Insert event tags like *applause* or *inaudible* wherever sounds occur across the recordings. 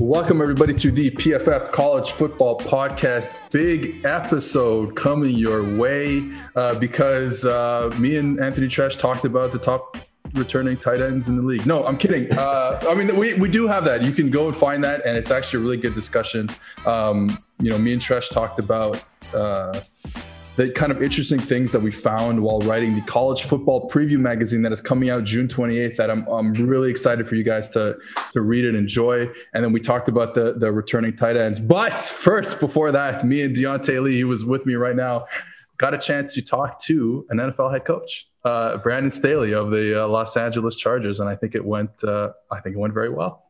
Welcome, everybody, to the PFF College Football Podcast. Big episode coming your way uh, because uh, me and Anthony Treash talked about the top returning tight ends in the league. No, I'm kidding. Uh, I mean, we, we do have that. You can go and find that, and it's actually a really good discussion. Um, you know, me and Treash talked about uh, the kind of interesting things that we found while writing the college football preview magazine that is coming out June 28th that I'm, I'm really excited for you guys to, to read and enjoy. And then we talked about the, the returning tight ends. But first, before that, me and Deontay Lee, who was with me right now, got a chance to talk to an NFL head coach, uh, Brandon Staley of the uh, Los Angeles Chargers. And I think it went, uh, I think it went very well.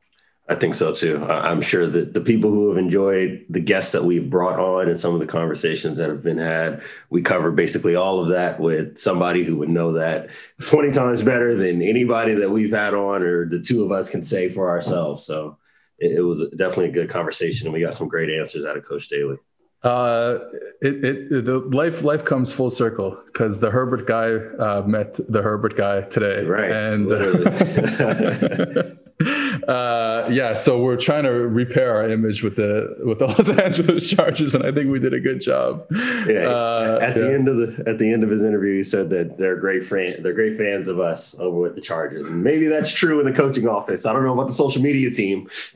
I think so too. I'm sure that the people who have enjoyed the guests that we've brought on and some of the conversations that have been had, we cover basically all of that with somebody who would know that 20 times better than anybody that we've had on or the two of us can say for ourselves. So it, it was definitely a good conversation and we got some great answers out of Coach Staley. Uh, it, it, the life life comes full circle because the Herbert guy uh, met the Herbert guy today, right? And *laughs* uh, yeah, so we're trying to repair our image with the with the *laughs* Los Angeles Chargers, and I think we did a good job. Yeah. Uh, at the yeah. end of the at the end of his interview, he said that they're great fan they're great fans of us over with the Chargers, and maybe that's true in the coaching office. I don't know about the social media team. *laughs*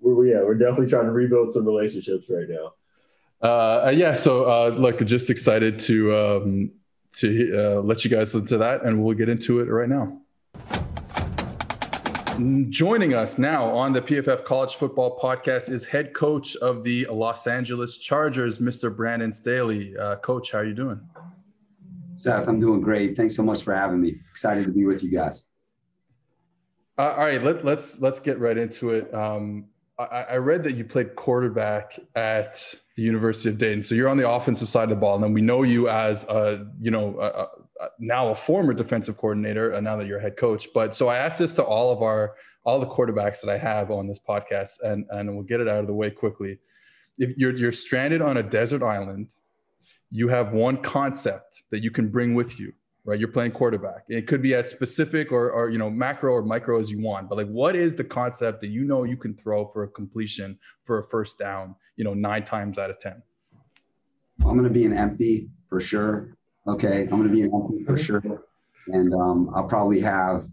we're, yeah, we're definitely trying to rebuild some relationships right now. Uh, yeah, so uh, look, just excited to um, to uh, let you guys listen to that, and we'll get into it right now. Joining us now on the PFF College Football Podcast is head coach of the Los Angeles Chargers, Mr. Brandon Staley. Uh, coach, how are you doing? Seth, I'm doing great. Thanks so much for having me. Excited to be with you guys. Uh, all right, let, us let's, let's get right into it. Um, I, I, read that you played quarterback at the University of Dayton, so you're on the offensive side of the ball, and then we know you as a you know a, now a former defensive coordinator, uh, now that you're a head coach. But so I asked this to all of our all the quarterbacks that I have on this podcast, and and we'll get it out of the way quickly. If you're you're stranded on a desert island, you have one concept that you can bring with you, right? You're playing quarterback. It could be as specific or or you know macro or micro as you want, but like what is the concept that you know you can throw for a completion for a first down, you know, nine times out of ten? I'm going to be an empty for sure. Okay, I'm going to be in Oakland for sure, and um, I'll probably have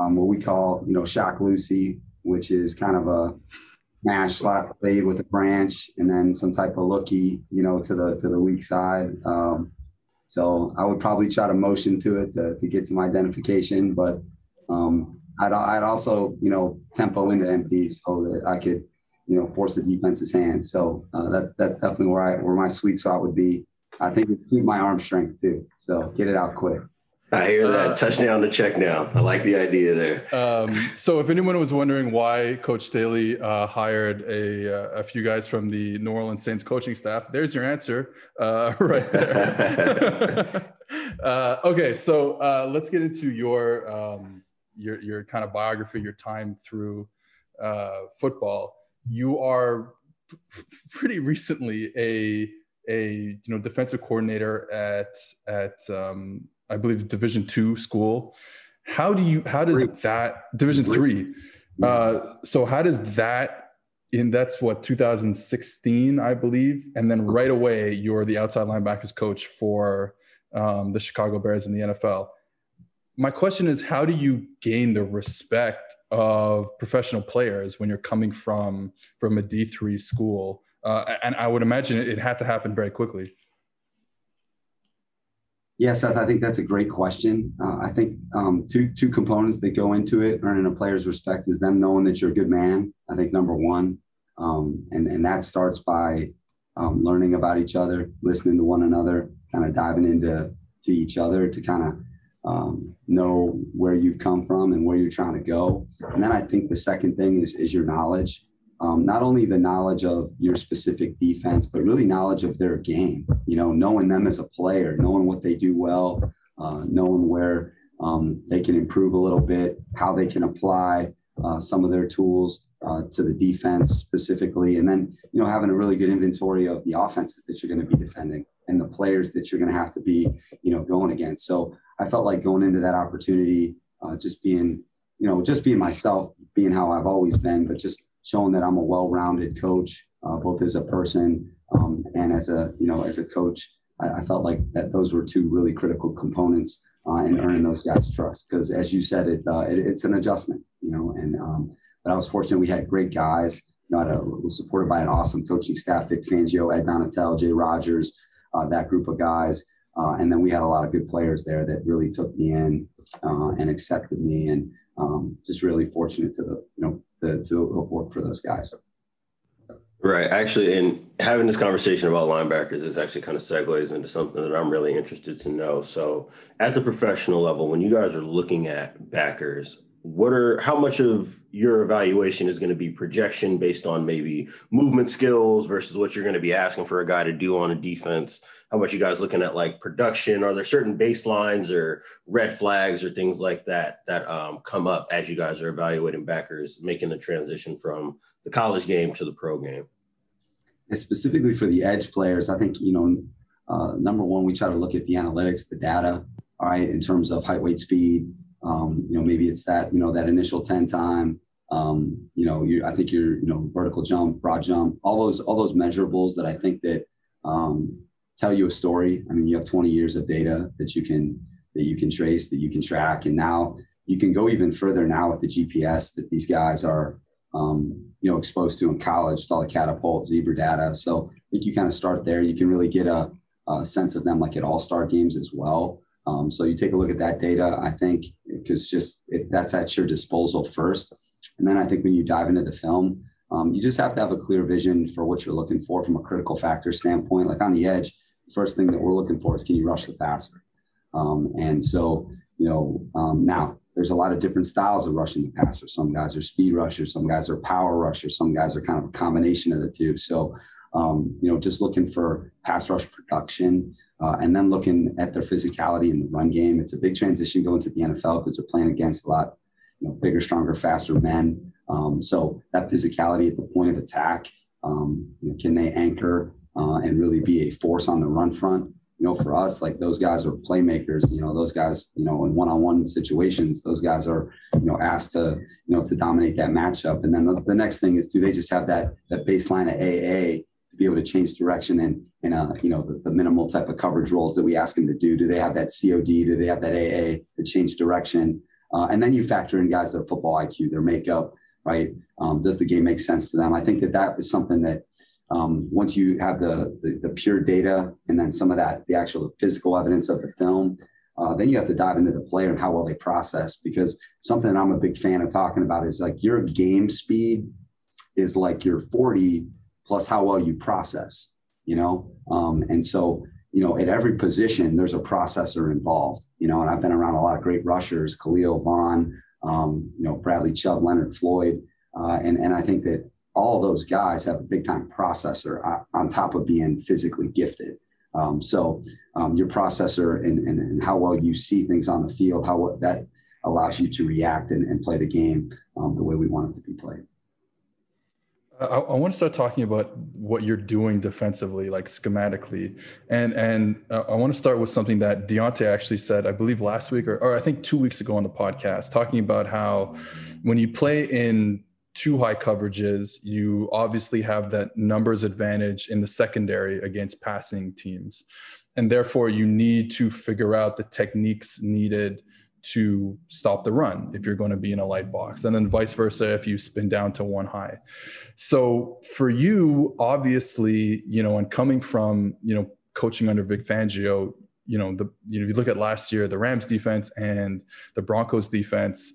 um, what we call, you know, shock Lucy, which is kind of a mash slot blade with a branch, and then some type of looky, you know, to the to the weak side. Um, so I would probably try to motion to it to, to get some identification, but um, I'd, I'd also, you know, tempo into empties so that I could, you know, force the defense's hand. So uh, that's that's definitely where I where my sweet spot would be. I think it keep my arm strength too. So get it out quick. I hear that. Uh, Touchdown to check now. I like the idea there. Um, so, if anyone was wondering why Coach Staley uh, hired a, uh, a few guys from the New Orleans Saints coaching staff, there's your answer uh, *laughs* right there. *laughs* Uh, okay, so uh, let's get into your um, your your kind of biography, your time through football. You are p- pretty recently a a you know defensive coordinator at at um, I believe Division two school. How do you how does three. that Division three? Uh, so how does that in that's what 2016 I believe, and then right away you're the outside linebackers coach for um, the Chicago Bears in the NFL. My question is, how do you gain the respect of professional players when you're coming from from a D three school uh, and I would imagine it, had to happen very quickly. Yeah, Seth, I think that's a great question. Uh, I think um, two two components that go into it, earning a player's respect, is them knowing that you're a good man. I think number one, um, and and that starts by um, learning about each other, listening to one another, kind of diving into to each other to kind of um, know where you've come from and where you're trying to go. And then I think the second thing is is your knowledge um, not only the knowledge of your specific defense, but really knowledge of their game. You know, knowing them as a player, knowing what they do well, uh, knowing where um, they can improve a little bit, how they can apply uh, some of their tools uh, to the defense specifically, and then you know having a really good inventory of the offenses that you're going to be defending and the players that you're going to have to be you know going against. So I felt like going into that opportunity, uh, just being you know just being myself being how I've always been, but just showing that I'm a well-rounded coach, uh, both as a person um, and as a you know as a coach. I, I, felt like that those were two really critical components uh, in earning those guys' trust. Because as you said, it, uh, it, it's an adjustment, you know. And um, but I was fortunate we had great guys. You know, I was supported by an awesome coaching staff: Vic Fangio, Ed Donatell, Jay Rodgers, uh, that group of guys. Uh, and then we had a lot of good players there that really took me in uh, and accepted me, and um, just really fortunate to the you know to, to work for those guys. Right. Actually, and having this conversation about linebackers is actually kind of segues into something that I'm really interested to know. So, at the professional level, when you guys are looking at backers, what are how much of your evaluation is going to be projection based on maybe movement skills versus what you're going to be asking for a guy to do on a defense? How much you guys looking at like production? Are there certain baselines or red flags or things like that that um, come up as you guys are evaluating backers, making the transition from the college game to the pro game? And specifically for the edge players, I think you know, uh, number one, we try to look at the analytics, the data, all right, in terms of height, weight, speed, um, you know, maybe it's that you know that initial ten time. Um, you know, you, I think you're you know vertical jump, broad jump, all those all those measurables that I think that um, tell you a story. I mean, you have 20 years of data that you can that you can trace, that you can track, and now you can go even further now with the GPS that these guys are um, you know exposed to in college with all the catapult zebra data. So I think you kind of start there. You can really get a, a sense of them like at all star games as well. Um, so you take a look at that data, I think, because just it, that's at your disposal first. And then I think when you dive into the film, um, you just have to have a clear vision for what you're looking for from a critical factor standpoint. Like on the edge, first thing that we're looking for is can you rush the passer? Um, and so, you know, um, now there's a lot of different styles of rushing the passer. Some guys are speed rushers, some guys are power rushers, some guys are kind of a combination of the two. So, um, you know, just looking for pass rush production. Uh, and then looking at their physicality in the run game, it's a big transition going to the NFL because they're playing against a lot, you know, bigger, stronger, faster men. Um, so that physicality at the point of attack, um, you know, can they anchor uh, and really be a force on the run front? You know, for us, like those guys are playmakers. You know, those guys, you know, in one-on-one situations, those guys are, you know, asked to, you know, to dominate that matchup. And then the, the next thing is, do they just have that that baseline of AA to be able to change direction and in a you know the, the, minimal type of coverage roles that we ask them to do? Do they have that COD? Do they have that AA to change direction? Uh, and then you factor in guys their football IQ, their makeup, right? Um, does the game make sense to them? I think that that is something that um, once you have the, the, the pure data and then some of that the actual physical evidence of the film. Uh, then you have to dive into the player and how well they process because something I'm a big fan of talking about is like your game speed is like your 40 plus how well you process, you know? Um, and so, you know, at every position, there's a processor involved, you know, and I've been around a lot of great rushers, Khalil Von, um, you know, Bradley Chubb, Leonard Floyd. Uh, and, and I think that all those guys have a big time processor on top of being physically gifted. Um, so um, your processor and, and, and, how well you see things on the field, how that allows you to react and, and play the game um, the way we want it to be played. I, I, want to start talking about what you're doing defensively, like schematically, and and uh, I want to start with something that Diontae actually said, I believe last week or, or I think two weeks ago on the podcast, talking about how when you play in two high coverages, you obviously have that numbers advantage in the secondary against passing teams, and therefore you need to figure out the techniques needed to stop the run if you're going to be in a light box and then vice versa if you spin down to one high. So for you obviously you know and coming from you know coaching under Vic Fangio you know the you know if you look at last year the Rams defense and the Broncos defense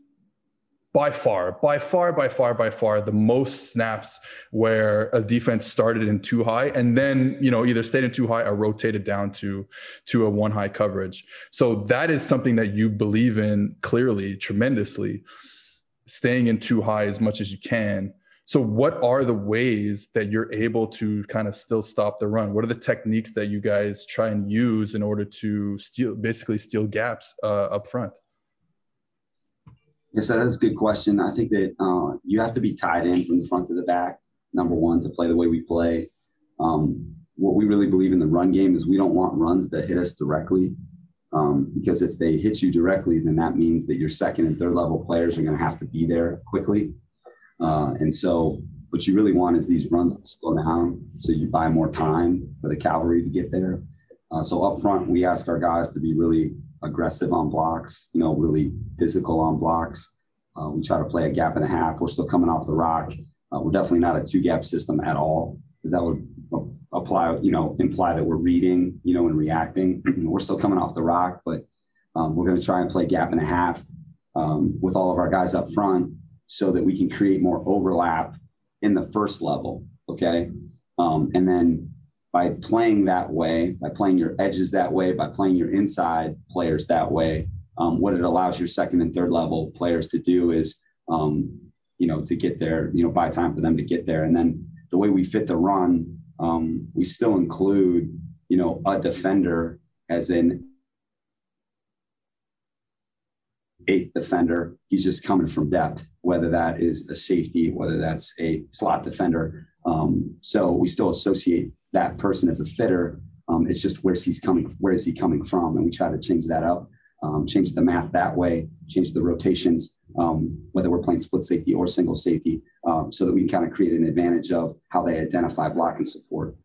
by far, by far, by far, by far, the most snaps where a defense started in two high and then, you know, either stayed in two high or rotated down to to a one high coverage. So that is something that you believe in clearly, tremendously, staying in two high as much as you can. So what are the ways that you're able to kind of still stop the run? What are the techniques that you guys try and use in order to steal basically steal gaps uh, up front? Yes, that is a good question. I think that uh, you have to be tied in from the front to the back, number one, to play the way we play. Um, what we really believe in the run game is we don't want runs that hit us directly. Um, because if they hit you directly, then that means that your second and third level players are going to have to be there quickly. Uh, and so what you really want is these runs to slow down so you buy more time for the cavalry to get there. Uh, so up front, we ask our guys to be really aggressive on blocks, you know, really physical on blocks. Uh, we try to play a gap and a half. We're still coming off the rock. Uh, we're definitely not a two gap system at all because that would apply, you know, imply that we're reading, you know, and reacting. *clears throat* we're still coming off the rock, but um, we're going to try and play gap and a half um, with all of our guys up front so that we can create more overlap in the first level. Okay. Um, and then by playing that way, by playing your edges that way, by playing your inside players that way, um, what it allows your second and third level players to do is, um, you know, to get there, you know, buy time for them to get there. And then the way we fit the run, um, we still include, you know, a defender as an eighth defender. He's just coming from depth, whether that is a safety, whether that's a slot defender. Um, so we still associate that person as a fitter. Um, it's just where's he's coming, where is he coming from, and we try to change that up, um, change the math that way, change the rotations, um, whether we're playing split safety or single safety, um, so that we can kind of create an advantage of how they identify block and support.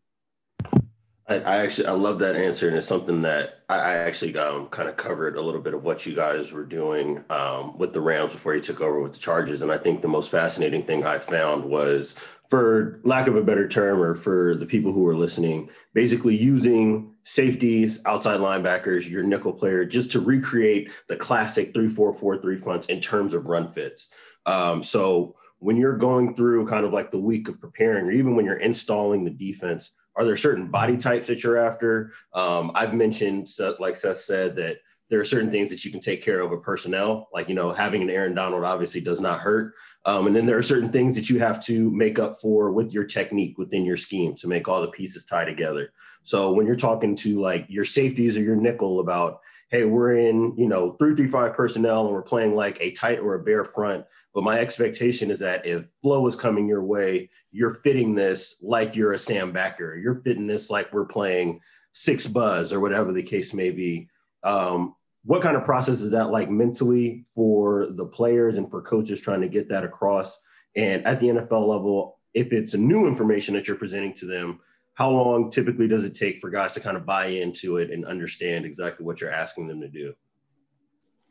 I, I, actually I love that answer, and it's something that I, I actually um, kind of covered a little bit of what you guys were doing um, with the Rams before you took over with the Chargers. And I think the most fascinating thing I found was, for lack of a better term, or for the people who are listening, basically using safeties, outside linebackers, your nickel player, just to recreate the classic three-four-four-three fronts in terms of run fits. Um, so when you're going through kind of like the week of preparing, or even when you're installing the defense are there certain body types that you're after? Um, I've mentioned, like Seth said, that there are certain things that you can take care of a personnel, like you know having an Aaron Donald obviously does not hurt, um, and then there are certain things that you have to make up for with your technique within your scheme to make all the pieces tie together. So when you're talking to like your safeties or your nickel about, hey, we're in you know three three five personnel and we're playing like a tight or a bare front, but my expectation is that if flow is coming your way, you're fitting this like you're a Sam Backer. You're fitting this like we're playing six buzz or whatever the case may be. Um, what kind of process is that like mentally for the players and for coaches trying to get that across? And at the NFL level, if it's a new information that you're presenting to them, how long typically does it take for guys to kind of buy into it and understand exactly what you're asking them to do?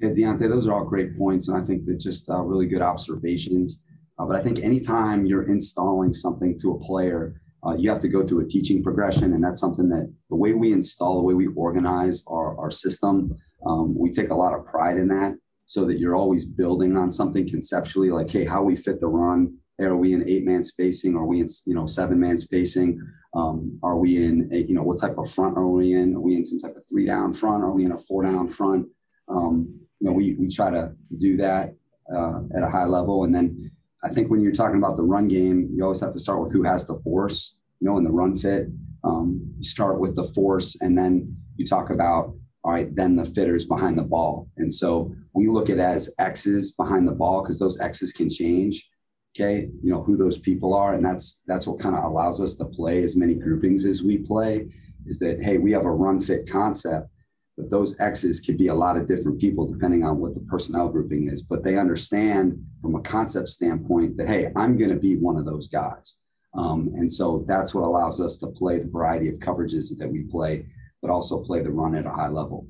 Yeah, Deontay, those are all great points, and I think that just uh, really good observations. Uh, but I think anytime you're installing something to a player, uh, you have to go through a teaching progression, and that's something that the way we install, the way we organize our, our system, um, we take a lot of pride in that, so that you're always building on something conceptually, like, hey, how we fit the run. Are we in eight man spacing? Are we in you know seven man spacing? Um, are we in a, you know what type of front are we in? Are we in some type of three down front? Are we in a four down front? Um, you know, we, we try to do that uh, at a high level. And then I think when you're talking about the run game, you always have to start with who has the force, you know, in the run fit. Um, you start with the force and then you talk about, all right, then the fitters behind the ball. And so we look at as X's behind the ball because those X's can change. Okay, you know who those people are, and that's that's what kind of allows us to play as many groupings as we play. Is that hey, we have a run fit concept, but those X's could be a lot of different people depending on what the personnel grouping is. But they understand from a concept standpoint that, hey, I'm going to be one of those guys. Um, and so that's what allows us to play the variety of coverages that we play, but also play the run at a high level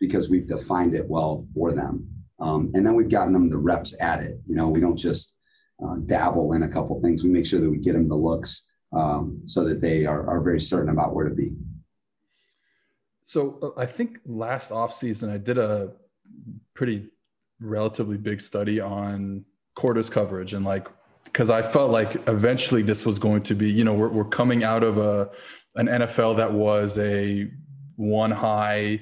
because we've defined it well for them. Um, and then we've gotten them the reps at it. You know, we don't just uh, dabble in a couple things. We make sure that we get them the looks um, so that they are, are very certain about where to be. So uh, I think last off season I did a pretty relatively big study on quarters coverage and like because I felt like eventually this was going to be you know we're we're coming out of a an NFL that was a one high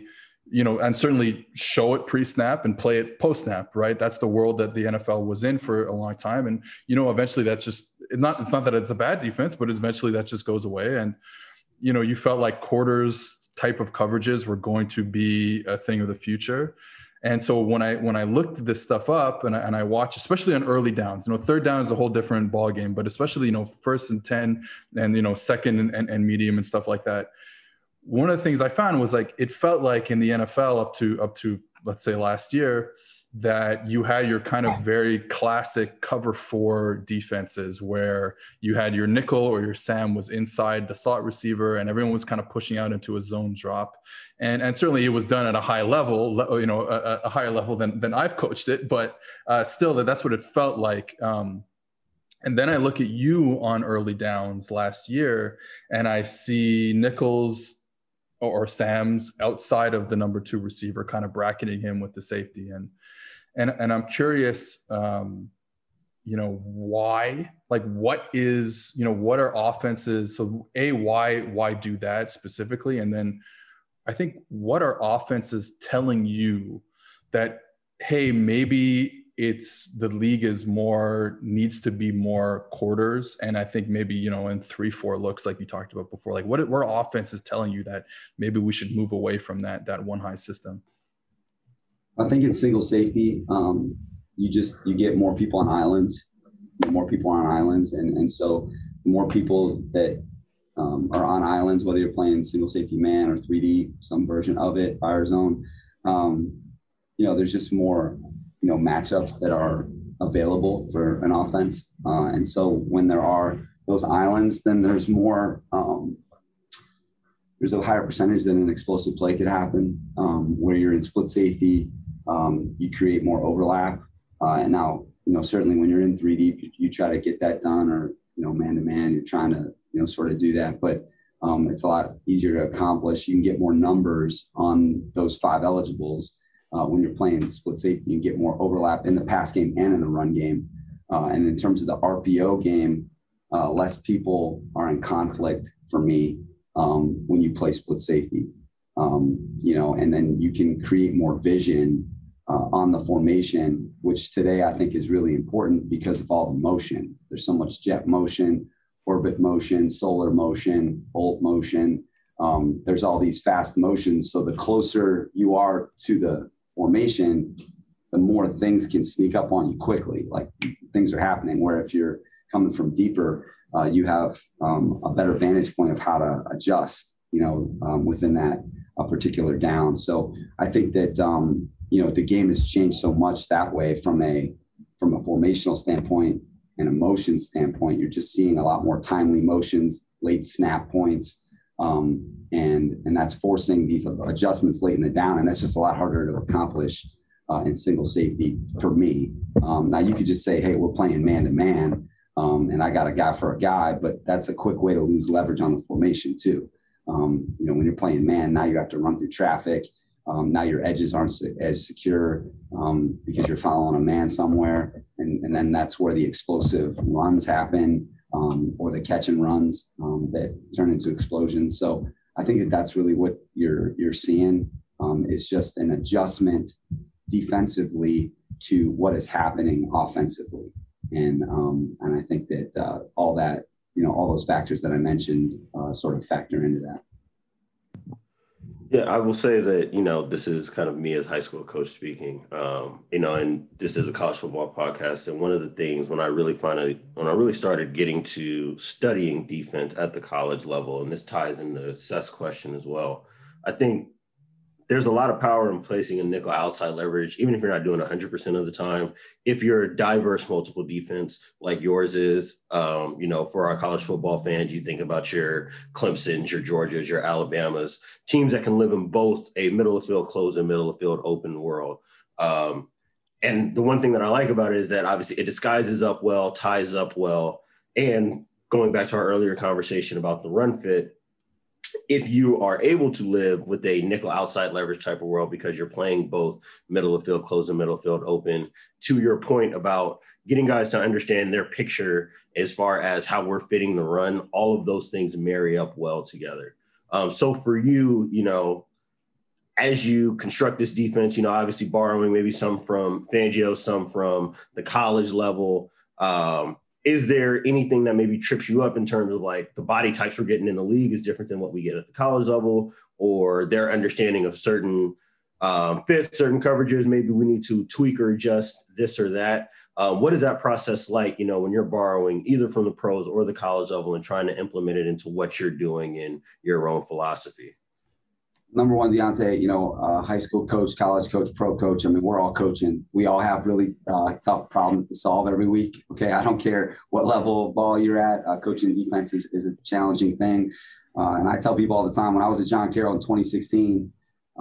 you know and certainly show it pre snap and play it post snap right? That's the world that the NFL was in for a long time. And you know eventually that just not it's not that it's a bad defense but eventually that just goes away. And you know you felt like quarters type of coverages were going to be a thing of the future. And so when I when I looked this stuff up and I, and I watched, especially on early downs, you know, third down is a whole different ball game, but especially you know first and ten and you know second and, and, and medium and stuff like that. One of the things I found was like it felt like in the NFL up to up to let's say last year, that you had your kind of very classic cover four defenses where you had your nickel or your Sam was inside the slot receiver and everyone was kind of pushing out into a zone drop. And, and certainly it was done at a high level, you know, a, a higher level than, than I've coached it, but uh, still that that's what it felt like. Um, and then I look at you on early downs last year and I see Nichols or Sam's outside of the number two receiver, kind of bracketing him with the safety. And and and I'm curious, um, you know, why? Like, what is you know what are offenses? So a why why do that specifically, and then I think what are offenses telling you that hey maybe it's the league is more needs to be more quarters and i think maybe you know in three four looks like you talked about before like what where offense telling you that maybe we should move away from that that one high system I think in single safety, um, you just you get more people on islands, more people on islands, and and so more people that um, are on islands, whether you're playing single safety man or 3D, some version of it, fire zone. Um, you know, there's just more you know matchups that are available for an offense, uh, and so when there are those islands, then there's more. Um, there's a higher percentage that an explosive play could happen um, where you're in split safety um, you create more overlap. Uh, and now, you know, certainly when you're in 3D, you, you try to get that done, or you know, man to man, you're trying to you know sort of do that. But um, it's a lot easier to accomplish. You can get more numbers on those five eligibles uh, when you're playing split safety. You get more overlap in the pass game and in the run game. Uh, and in terms of the RPO game, uh, less people are in conflict for me um, when you play split safety um, you know, and then you can create more vision uh, on the formation, which today I think is really important because of all the motion. There's so much jet motion, orbit motion, solar motion, bolt motion. Um, there's all these fast motions. So the closer you are to the formation, the more things can sneak up on you quickly. Like things are happening. Where if you're coming from deeper, uh, you have um, a better vantage point of how to adjust. You know, um, within that a particular down. So I think that um, you know the game has changed so much that way from a from a formational standpoint and a motion standpoint. You're just seeing a lot more timely motions, late snap points, um, and and that's forcing these adjustments late in the down, and that's just a lot harder to accomplish uh, in single safety for me. Um, now you could just say, hey, we're playing man to man. and I got a guy for a guy, but that's a quick way to lose leverage on the formation too. Um, you know, when you're playing man, now you have to run through traffic. Um, now your edges aren't as secure um, because you're following a man somewhere, and, and, then that's where the explosive runs happen um, or the catch and runs um, that turn into explosions. So I think that that's really what you're you're seeing um, is just an adjustment defensively to what is happening offensively, and and I think that uh, all that you know all those factors that I mentioned uh, sort of factor into that. Yeah, I will say that you know this is kind of me as high school coach speaking. Um, you know, and this is a college football podcast, and one of the things when I really finally when I really started getting to studying defense at the college level, and this ties into Seth's question as well. I think there's a lot of power in placing a nickel outside leverage, even if you're not doing 100% of the time. If you're a diverse multiple defense like yours is, um, you know, for our college football fans, you think about your Clemson's, your Georgias, your Alabamas, teams that can live in both a middle of field close and middle of field open world. Um, and the one thing that I like about it is that obviously it disguises up well, ties up well. And going back to our earlier conversation about the run fit, if you are able to live with a nickel outside leverage type of world because you're playing both middle of field close and middle field open, to your point about getting guys to understand their picture as far as how we're fitting the run, all of those things marry up well together. Um, so for you, you know, as you construct this defense, you know, obviously borrowing maybe some from Fangio, some from the college level. Um, is there anything that maybe trips you up in terms of like the body types we're getting in the league is different than what we get at the college level or their understanding of certain um, fifth certain coverages maybe we need to tweak or adjust this or that? Um, what is that process like you know when you're borrowing either from the pros or the college level and trying to implement it into what you're doing in your own philosophy number one, Deontay, you know, uh, high school coach, college coach, pro coach. I mean, we're all coaching. We all have really uh, tough problems to solve every week. Okay. I don't care what level of ball you're at. Uh, coaching defense is, is a challenging thing. Uh, and I tell people all the time when I was at John Carroll in 2016,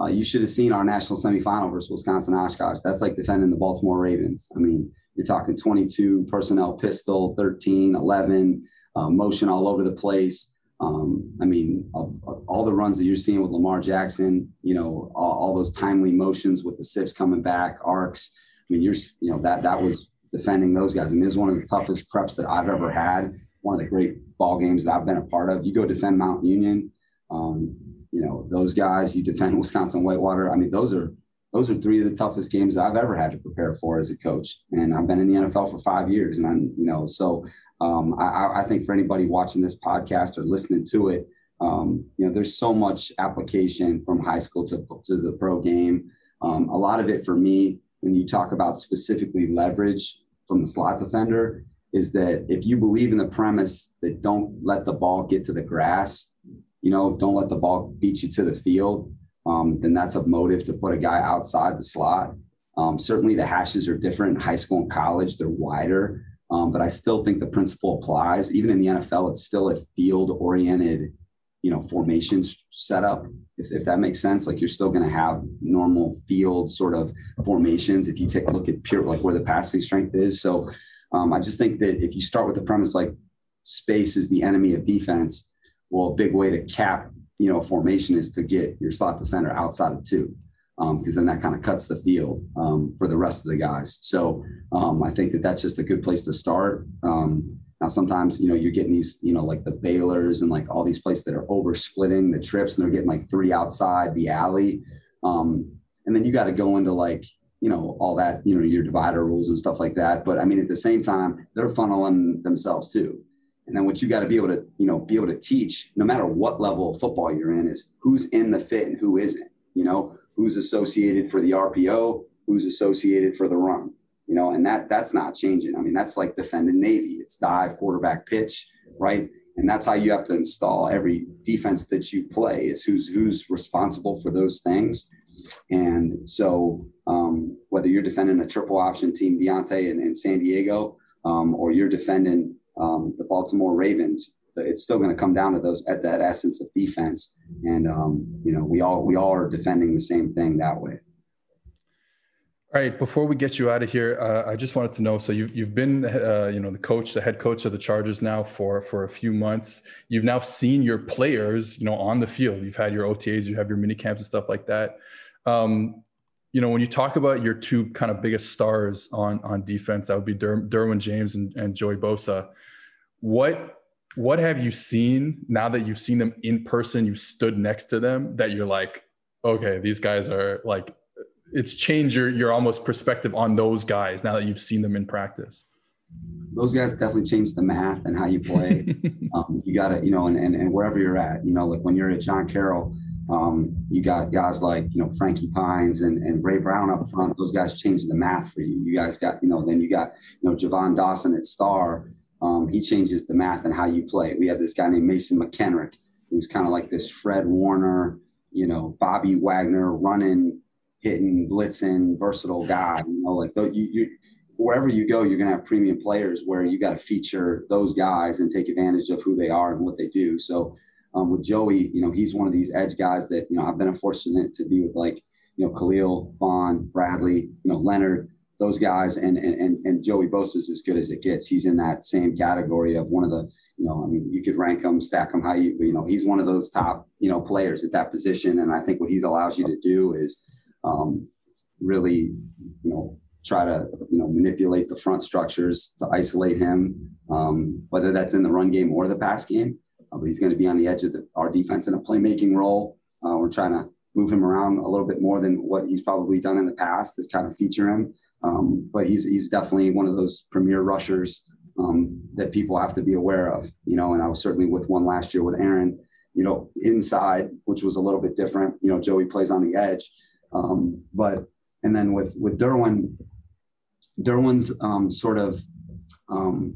uh, you should have seen our national semifinal versus Wisconsin Oshkosh. That's like defending the Baltimore Ravens. I mean, you're talking 22 personnel pistol, 13, 11, uh, motion all over the place. Um, I mean, of, of all the runs that you're seeing with Lamar Jackson, you know, all, all, those timely motions with the sifs coming back, arcs. I mean, you're, you know, that that was defending those guys. I mean, it was one of the toughest preps that I've ever had. One of the great ball games that I've been a part of. You go defend Mount Union, um, you know, those guys. You defend *laughs* Wisconsin Whitewater. I mean, those are those are three of the toughest games I've ever had to prepare for as a coach. And I've been in the NFL for five years, and I'm, you know, so um, I, I, think for anybody watching this podcast or listening to it, um, you know, there's so much application from high school to, to the pro game. Um, a lot of it for me, when you talk about specifically leverage from the slot defender, is that if you believe in the premise that don't let the ball get to the grass, you know, don't let the ball beat you to the field, um, then that's a motive to put a guy outside the slot. Um, certainly the hashes are different in high school and college, they're wider. Um, but I still think the principle applies. Even in the NFL, it's still a field-oriented, you know, formation setup. If, if that makes sense, like you're still going to have normal field sort of formations. If you take a look at pure, like where the passing strength is. So um, I just think that if you start with the premise like space is the enemy of defense, well, a big way to cap, you know, formation is to get your slot defender outside of two because um, then that kind of cuts the field um, for the rest of the guys. So um, I think that that's just a good place to start. Um, now, sometimes you know you're getting these, you know, like the Baylors and like all these places that are over splitting the trips, and they're getting like three outside the alley, um, and then you got to go into like you know all that, you know, your divider rules and stuff like that. But I mean, at the same time, they're funneling themselves too. And then what you got to be able to, you know, be able to teach, no matter what level of football you're in, is who's in the fit and who isn't. You know, who's associated for the RPO, who's associated for the run. You know, and that that's not changing. I mean, that's like defending Navy. It's dive, quarterback, pitch, right? And that's how you have to install every defense that you play is who's who's responsible for those things. And so um, whether you're defending a triple option team, Deontay in, in San Diego, um, or you're defending um, the Baltimore Ravens, it's still going to come down to those at that essence of defense. And um, you know, we all we all are defending the same thing that way. All right. Before we get you out of here, uh, I just wanted to know. So you, you've been, uh, you know, the coach, the head coach of the Chargers now for for a few months. You've now seen your players, you know, on the field. You've had your OTAs, you have your mini camps and stuff like that. Um, you know, when you talk about your two kind of biggest stars on on defense, that would be Der- Derwin James and, and Joey Bosa. What what have you seen now that you've seen them in person you stood next to them that you're like okay these guys are like it's changed your your almost perspective on those guys now that you've seen them in practice those guys definitely changed the math and how you play *laughs* um, you gotta you know and, and, and wherever you're at you know like when you're at john carroll um, you got guys like you know frankie pines and, and ray brown up front those guys changed the math for you you guys got you know then you got you know javon dawson at star um, he changes the math and how you play. We have this guy named Mason McKenrick, who's kind of like this Fred Warner, you know, Bobby Wagner running, hitting, blitzing, versatile guy. You know, like you, you, wherever you go, you're going to have premium players where you got to feature those guys and take advantage of who they are and what they do. So um, with Joey, you know, he's one of these edge guys that you know I've been fortunate to be with, like you know, Khalil, Von, Bradley, you know, Leonard those guys and and and Joey Bosa is as good as it gets. He's in that same category of one of the, you know, I mean, you could rank him, stack him how you, you know, he's one of those top, you know, players at that position. And I think what he allows you to do is um, really, you know, try to, you know, manipulate the front structures to isolate him, um, whether that's in the run game or the pass game. Uh, but he's going to be on the edge of the, our defense in a playmaking role. Uh, we're trying to move him around a little bit more than what he's probably done in the past to kind of feature him. Um, but he's he's definitely one of those premier rushers um, that people have to be aware of. You know, and I was certainly with one last year with Aaron. You know, inside, which was a little bit different. You know, Joey plays on the edge, um, but and then with with Derwin, Derwin's um, sort of, um,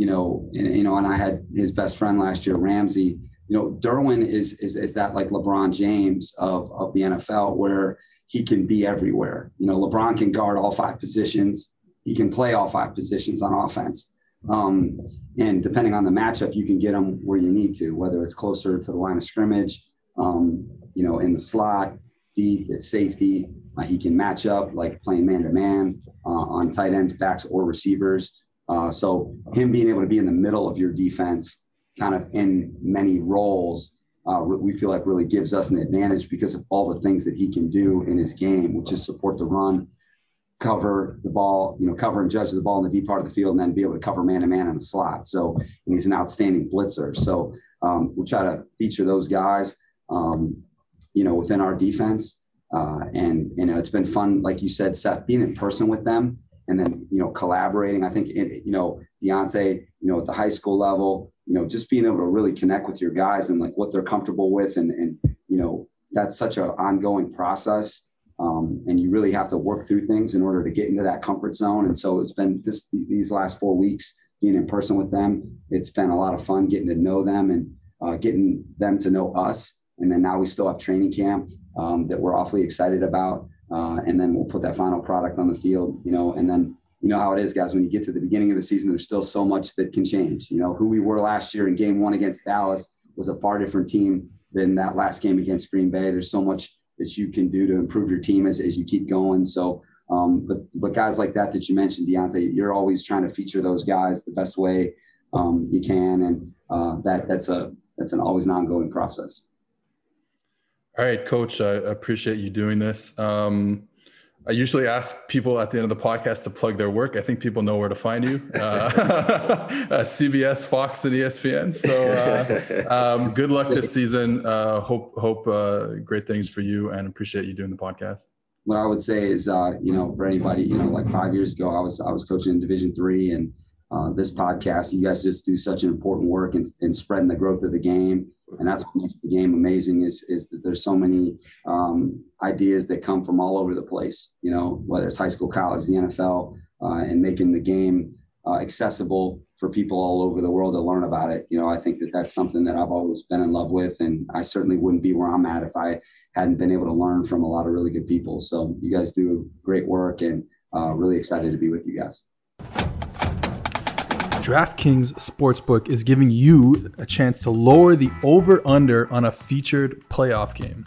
you know, and, you know, and I had his best friend last year, Ramsey, you know, Derwin is is is that like LeBron James of of the NFL where he can be everywhere. You know, LeBron can guard all five positions. He can play all five positions on offense. Um, and depending on the matchup, you can get him where you need to, whether it's closer to the line of scrimmage, um, you know, in the slot, deep at safety. Uh, he can match up like playing man to man on tight ends, backs, or receivers. Uh, so him being able to be in the middle of your defense, kind of in many roles, uh, we feel like really gives us an advantage because of all the things that he can do in his game, which is support the run, cover the ball, you know, cover and judge the ball in the deep part of the field, and then be able to cover man to man in the slot. So he's an outstanding blitzer. So um, we'll try to feature those guys, um, you know, within our defense. Uh, and you know, it's been fun, like you said, Seth, being in person with them, and then you know, collaborating. I think it, you know, Deontay, you know, at the high school level, you know, just being able to really connect with your guys and like what they're comfortable with, and and you know, that's such an ongoing process. Um, and you really have to work through things in order to get into that comfort zone. And so it's been this these last four weeks being in person with them. It's been a lot of fun getting to know them and uh, getting them to know us. And then now we still have training camp um, that we're awfully excited about. Uh, and then we'll put that final product on the field, you know, and then you know how it is, guys. When you get to the beginning of the season, there's still so much that can change. You know, who we were last year in Game One against Dallas was a far different team than that last game against Green Bay. There's so much that you can do to improve your team as, as you keep going. So, um, but but guys like that that you mentioned, Deontay, you're always trying to feature those guys the best way um, you can, and uh, that that's a that's an always an ongoing process. All right, Coach. I appreciate you doing this. Um, I usually ask people at the end of the podcast to plug their work. I think people know where to find you: uh, *laughs* uh, CBS, Fox, and ESPN. So, uh, um, good luck this season. Uh, hope hope uh, great things for you, and appreciate you doing the podcast. What I would say is, uh, you know, for anybody, you know, like five years ago, I was I was coaching in Division three, and this podcast, you guys just do such an important work in, in spreading the growth of the game. And that's what makes the game amazing is is that there's so many um, ideas that come from all over the place you know whether it's high school college the nfl uh, and making the game uh, accessible for people all over the world to learn about it. You know i think that that's something that i've always been in love with and i certainly wouldn't be where i'm at if i hadn't been able to learn from a lot of really good people. So you guys do great work and uh, really excited to be with you guys DraftKings Sportsbook is giving you a chance to lower the over under on a featured playoff game.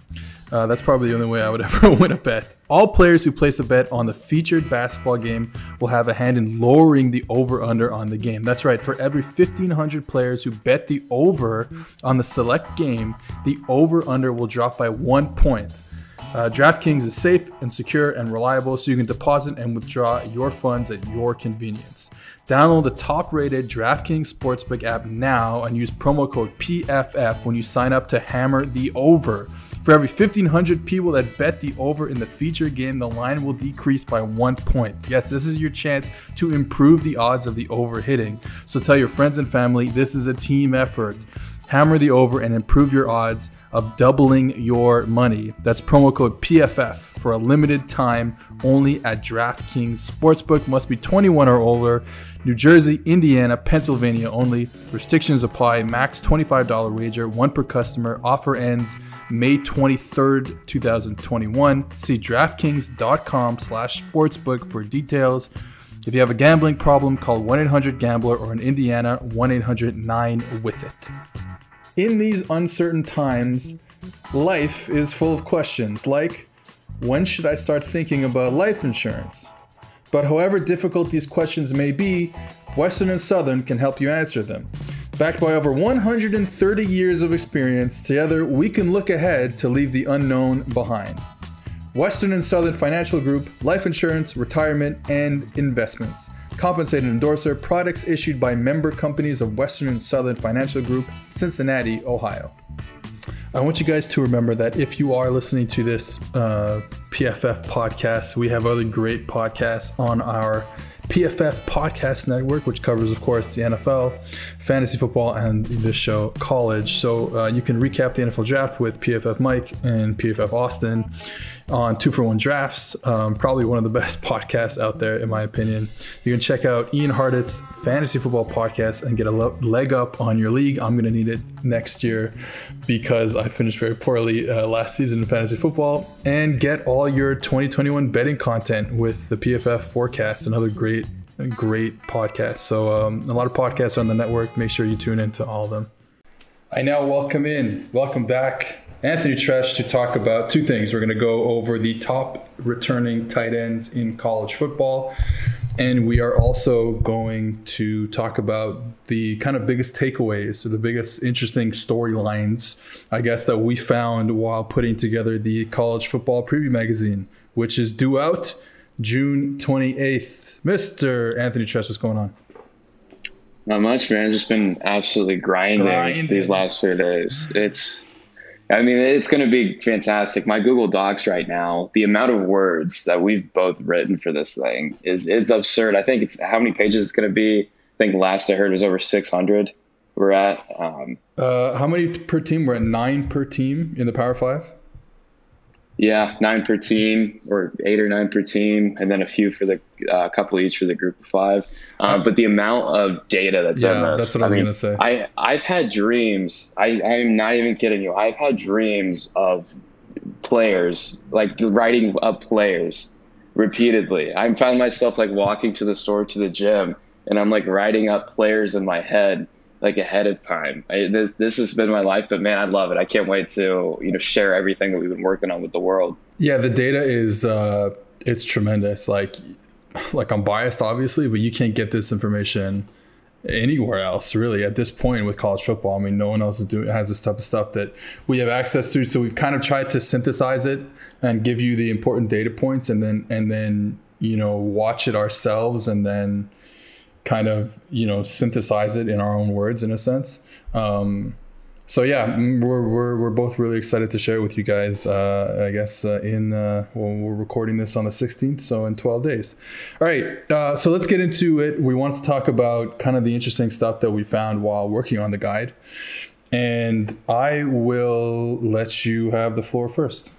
Uh, that's probably the only way I would *laughs* ever win a bet. All players who place a bet on the featured basketball game will have a hand in lowering the over under on the game. That's right, for every 1,500 players who bet the over on the select game, the over under will drop by one point. Uh, DraftKings is safe and secure and reliable, so you can deposit and withdraw your funds at your convenience. Download the top rated DraftKings Sportsbook app now and use promo code PFF when you sign up to hammer the over. For every 1,500 people that bet the over in the feature game, the line will decrease by one point. Yes, this is your chance to improve the odds of the over hitting. So tell your friends and family this is a team effort. Hammer the over and improve your odds of doubling your money. That's promo code PFF for a limited time only at DraftKings Sportsbook. Must be 21 or older. New Jersey, Indiana, Pennsylvania only. Restrictions apply. Max $25 wager, one per customer. Offer ends May 23rd, 2021. See DraftKings.com slash sportsbook for details. If you have a gambling problem, call 1-800-GAMBLER or in Indiana, 1-800-9-WITH-IT. In these uncertain times, life is full of questions like, when should I start thinking about life insurance? But however difficult these questions may be, Western and Southern can help you answer them. Backed by over 130 years of experience, together we can look ahead to leave the unknown behind. Western and Southern Financial Group, life insurance, retirement, and investments. Compensated endorser, products issued by member companies of Western and Southern Financial Group, Cincinnati, Ohio. I want you guys to remember that if you are listening to this uh, PFF podcast, we have other great podcasts on our PFF Podcast Network, which covers, of course, the NFL, fantasy football, and this show, college. So uh, you can recap the NFL draft with PFF Mike and PFF Austin on two for one drafts. Um, probably one of the best *laughs* podcasts out there, in my opinion. You can check out Ian Hartitz fantasy football podcast and get a leg up on your league. I'm going to need it next year because I finished very poorly uh, last season in fantasy football. And get all your 2021 betting content with the PFF forecast, another great, great podcast. So um, a lot of podcasts on the network. Make sure you tune into all of them. I now welcome in, welcome back Anthony Treash to talk about two things. We're going to go over the top returning tight ends in college football. And we are also going to talk about the kind of biggest takeaways or the biggest interesting storylines, I guess, that we found while putting together the college football preview magazine, which is due out June 28th. Mr. Anthony Treash, what's going on? Not much, man. Just been absolutely grinding, grinding. these last few days. It's I mean, it's going to be fantastic. My Google Docs right now, the amount of words that we've both written for this thing is it's absurd. I think it's how many pages it's going to be. I think last I heard was over 600. We're at. Um, uh, how many per team? We're at nine per team in the Power Five. Yeah, nine per team, or eight or nine per team, and then a few for the uh, couple each for the group of five. Uh, but the amount of data that's yeah, in this, that's what I, I was mean, gonna say. I I've had dreams. I I'm not even kidding you. I've had dreams of players like writing up players repeatedly. I found myself like walking to the store to the gym, and I'm like writing up players in my head like ahead of time. I, this this has been my life, but man, I love it. I can't wait to you know share everything that we've been working on with the world. Yeah, the data is uh, it's tremendous. Like like I'm biased, obviously, but you can't get this information anywhere else really at this point with college football. I mean, no one else is doing has this type of stuff that we have access to. So we've kind of tried to synthesize it and give you the important data points, and then and then you know watch it ourselves, and then kind of you know synthesize it in our own words in a sense. Um, so yeah, we're, we're, we're both really excited to share it with you guys. Uh, I guess uh, in uh, well, we're recording this on the 16th, so in 12 days. All right, uh, so let's get into it. We want to talk about kind of the interesting stuff that we found while working on the guide, and I will let you have the floor first.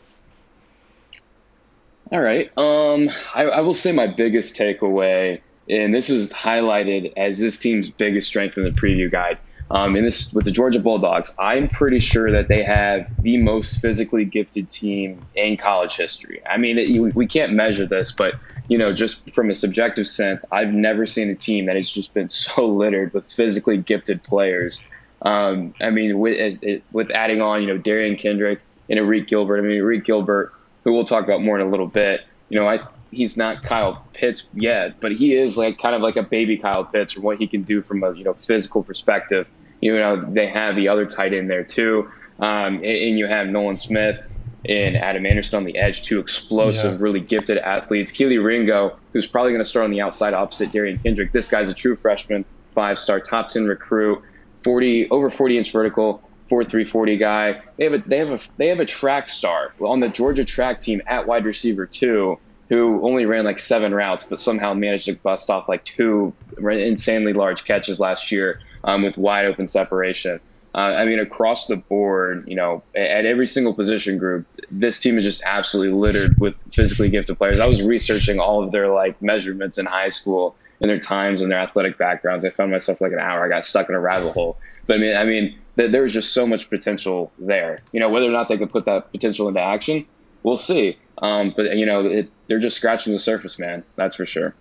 All right. Um, I, I will say my biggest takeaway and this is highlighted as this team's biggest strength in the preview guide. Um, and this with the Georgia Bulldogs, I'm pretty sure that they have the most physically gifted team in college history. I mean, it, we can't measure this, but you know, just from a subjective sense, I've never seen a team that has just been *laughs* so littered with physically gifted players. Um, I mean, with with adding on, you know, Derion Kendrick and Arik Gilbert. I mean, Arik Gilbert, who we'll talk about more in a little bit. You know, I he's not Kyle Pitts yet, but he is like kind of like a baby Kyle Pitts from what he can do from a you know physical perspective. You know, they have the other tight end there too, um, and, and, you have Nolan Smith and Adam Anderson on the edge, two explosive, yeah. really gifted athletes. Kelee Ringo, who's probably going to start on the outside opposite Derion Kendrick. This guy's a true freshman, five star, top ten recruit, forty over forty inch vertical. Four three forty guy. They have a they have a they have a track star on the Georgia track team at wide receiver too who only ran like seven routes, but somehow managed to bust off like two insanely large catches last year um, with wide open separation. Uh, I mean, across the board, you know, at every single position group, this team is just absolutely littered with physically gifted players. I was researching all of their like measurements in high school and their times and their athletic backgrounds. I found myself like an hour. I got stuck in a rabbit hole. But I mean, I mean, there's just so much potential there. You know, whether or not they could put that potential into action, we'll see. Um, but you know, it, they're just scratching the surface, man. That's for sure.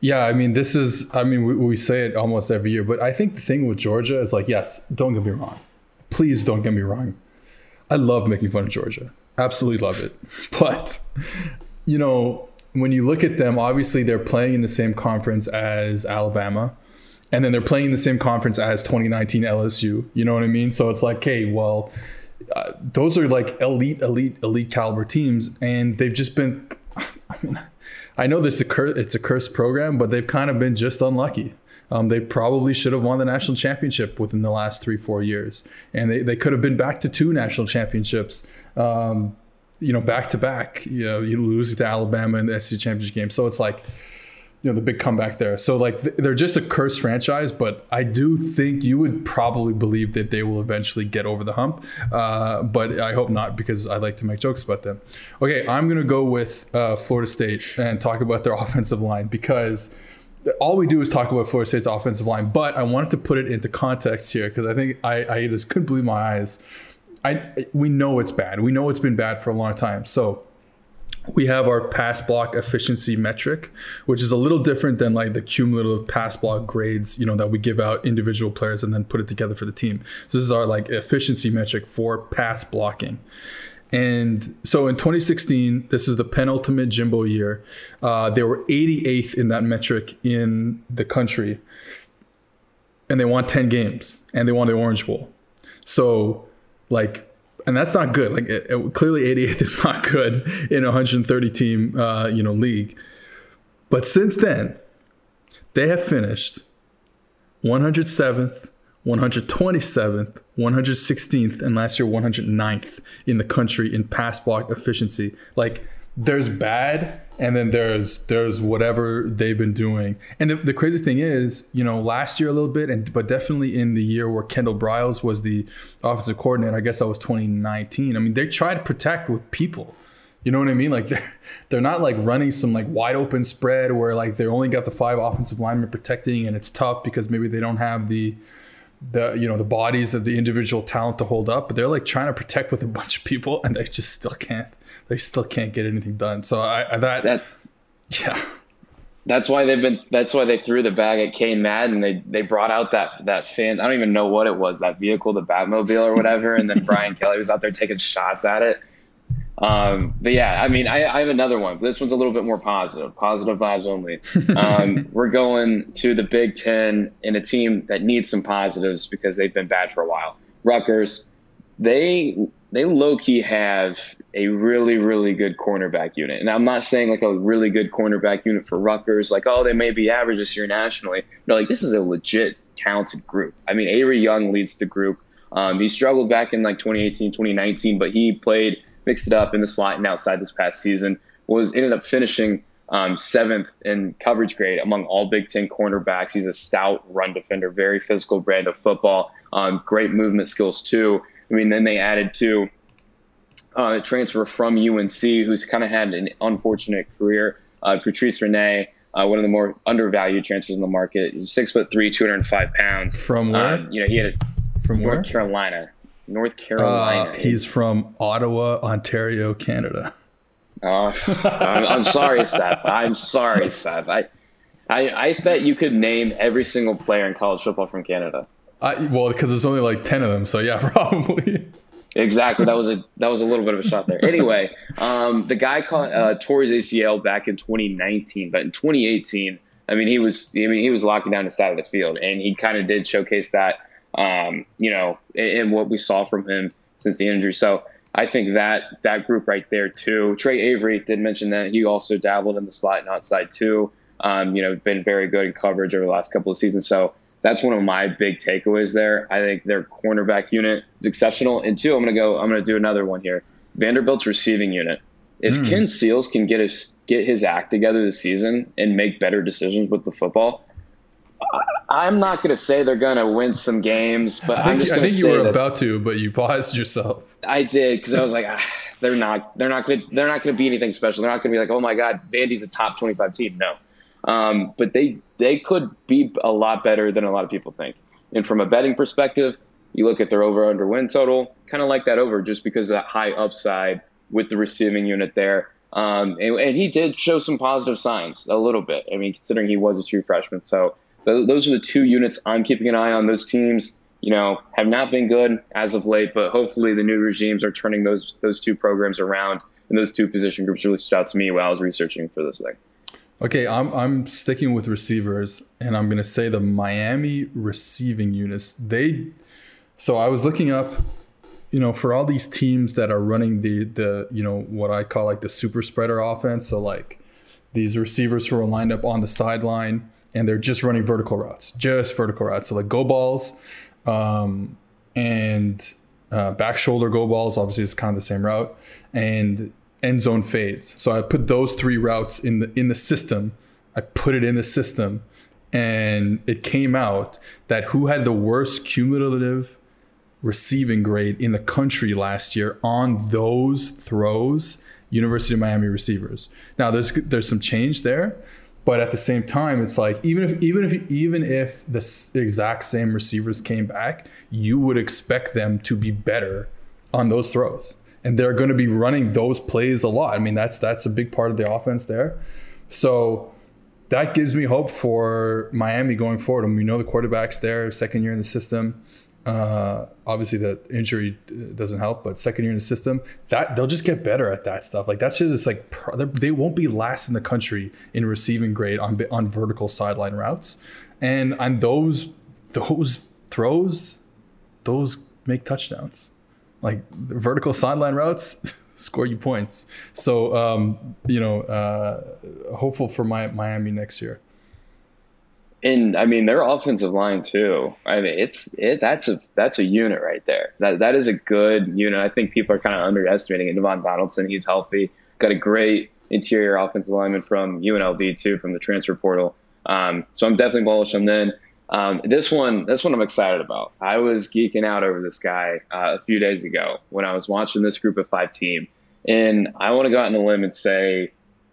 Yeah, I mean, this is. I mean, we, we say it almost every year, but I think the thing with Georgia is like, yes, don't get me wrong. Please don't get me wrong. I love making fun of Georgia. Absolutely love it. *laughs* But you know, when you look at them, obviously they're playing in the same conference as Alabama and then they're playing in the same conference as 2019 LSU. You know what I mean? So it's like, hey, well, uh, those are like elite, elite, elite caliber teams, and they've just been. I mean, I know this a cur- it's a cursed program, but they've kind of been just unlucky. Um, they probably should have won the national championship within the last three, four years, and they, they could have been back to two national championships. Um, you know, back to back. You know, you lose to Alabama in the SEC championship game, so it's like you know the big comeback there. So like they're just a cursed franchise, but I do think you would probably believe that they will eventually get over the hump. Uh, but I hope not because I like to make jokes about them. Okay, I'm gonna go with uh, Florida State and talk about their *laughs* offensive line because all we do is talk about Florida State's offensive line. But I wanted to put it into context here because I think I, I just couldn't believe my eyes. I we know it's bad. We know it's been bad for a long time. So we have our pass block efficiency metric, which is a little different than like the cumulative pass block grades, you know, that we give out individual players and then put it together for the team. So this is our like efficiency metric for pass blocking. And so in 2016, this is the penultimate Jimbo year. Uh, they were 88th in that metric in the country, and they won 10 games, and they won the Orange Bowl. So, like and that's not good. Like it, it, clearly, 88th *laughs* is not good in a 130 team, uh, you know, league. But since then, they have finished 107th, 127th, 116th, and last year 109th in the country in pass block efficiency. Like there's bad and then there's there's whatever they've been doing. And the, the, crazy thing is you know last year a little bit and but definitely in the year where kendall briles was the offensive coordinator i guess that was 2019 i mean they try to protect with people. You know what i mean? Like *laughs* they're they're not like running some like wide open spread where like they only got the five offensive linemen protecting and it's tough because maybe they don't have the the you know the bodies that the individual talent to hold up but they're like trying to protect with a bunch of people and they just still can't they still can't get anything done. So I, I that, that yeah. That's why they've been. That's why they threw the bag at Cain Madden. They they brought out that that fan. I don't even know what it was. That vehicle, the Batmobile or whatever. and then *laughs* Brian Kelly was out there taking shots at it. Um, but yeah, I mean, I, I, have another one. This one's a little bit more positive. Positive vibes only. *laughs* Um, we're going to the Big Ten in a team that needs some positives because they've been bad for a while. Rutgers. They they low key have a really, really good cornerback unit. And I'm not saying like a really good cornerback unit for Rutgers, like, oh, they may be average this year nationally. No, like this is a legit talented group. I mean, Avery Young leads the group. Um, he struggled back in like 2018, 2019, but he played, mixed it up in the slot and outside this past season, was ended up finishing um, seventh in coverage grade among all Big Ten cornerbacks. He's a stout run defender, very physical brand of football, um, great movement skills too. I mean, then they added to uh, transfer from UNC, who's kind of had an unfortunate career. Uh, Patrice Rene, uh, one of the more undervalued transfers in the market. He's six foot three, two hundred five pounds. From where? Um, you know, he had a, from North where? Carolina. North Carolina. Uh, he's from Ottawa, Ontario, Canada. Oh, I'm, I'm, sorry, Seth. I'm sorry, Seth. I, I, I bet you could name every single player in college football from Canada. I, well, because there's only like ten of them, so yeah, *laughs* probably. Exactly. That was a that was a little bit of a shot there. Anyway, um, the guy caught uh, tore his ACL back in 2019, but in 2018, I mean, he was I mean he was locking down the side of the field, and he kind of did showcase that, um, you know, and, in, what we saw from him since the injury. So I think that that group right there too. Trey Avery did mention that he also dabbled in the slot and outside too. Um, you know, been very good in coverage over the last couple of seasons. So that's one of my big takeaways there. I think their cornerback unit is exceptional. And two, I'm going to go, I'm going to do another one here. Vanderbilt's receiving unit. If mm. Ken Seals can get his get his act together this season and make better decisions with the football, I'm not going to say they're going to win some games, but I think, am just going to say you were about to, but you paused yourself. I did because I was like, ah, they're not, they're not going, to, they're not going to be anything special. They're not going to be like, oh my god, Vandy's a top 25 team. No, um, but they they could be a lot better than a lot of people think. And from a betting perspective, you look at their over under win total, kind of like that over just because of that high upside with the receiving unit there. Um, and, and, he did show some positive signs a little bit. I mean, considering he was a true freshman. So th- those are the two units I'm keeping an eye on. Those teams, you know, have not been good as of late, but hopefully the new regimes are turning those those two programs around. And those two position groups really stood out to me while I was researching for this thing. Okay, I'm I'm sticking with receivers, and I'm gonna say the Miami receiving units. They, so I was looking up, you know, for all these teams that are running the the you know what I call like the super spreader offense. So like these receivers who are lined up on the sideline and they're just running vertical routes, just vertical routes. So like go balls, um, and uh, back shoulder go balls. Obviously, it's kind of the same route, and end zone fades. So I put those three routes in the in the system I put it in the system, and it came out that who had the worst cumulative receiving grade in the country last year on those throws University of Miami receivers. Now there's there's some change there, but at the same time it's like even if even if even if the exact same receivers came back, you would expect them to be better on those throws. And they're going to be running those plays a lot. I mean, that's that's a big part of the offense there. So that gives me hope for Miami going forward. I and mean, we know the quarterback's there, second year in the system. Uh, obviously, the injury uh, doesn't help, but second year in the system, that they'll just get better at that stuff. Like that's just like they won't be last in the country in receiving grade on on vertical sideline routes, and on those those throws, those make touchdowns. Like vertical sideline routes *laughs* score you points. So um, you know, uh, hopeful for my Miami next year. And I mean their offensive line too. I mean it's it that's a that's a unit right there. That that is a good unit. I think people are kind of underestimating it. Navaughn Donaldson, he's healthy. Got a great interior offensive lineman from UNLV too, from the transfer portal. Um, so I'm definitely bullish on them. Um, this one, this one I'm excited about. I was geeking out over this guy uh, a few days ago when I was watching this group of five team, and I want to go out on a limb and say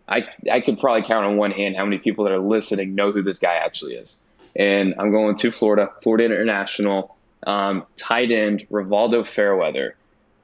I, I could probably count on one hand how many people that are listening know who this guy actually is. And I'm going to Florida, Florida International, um, tight end, Rivaldo Fairweather.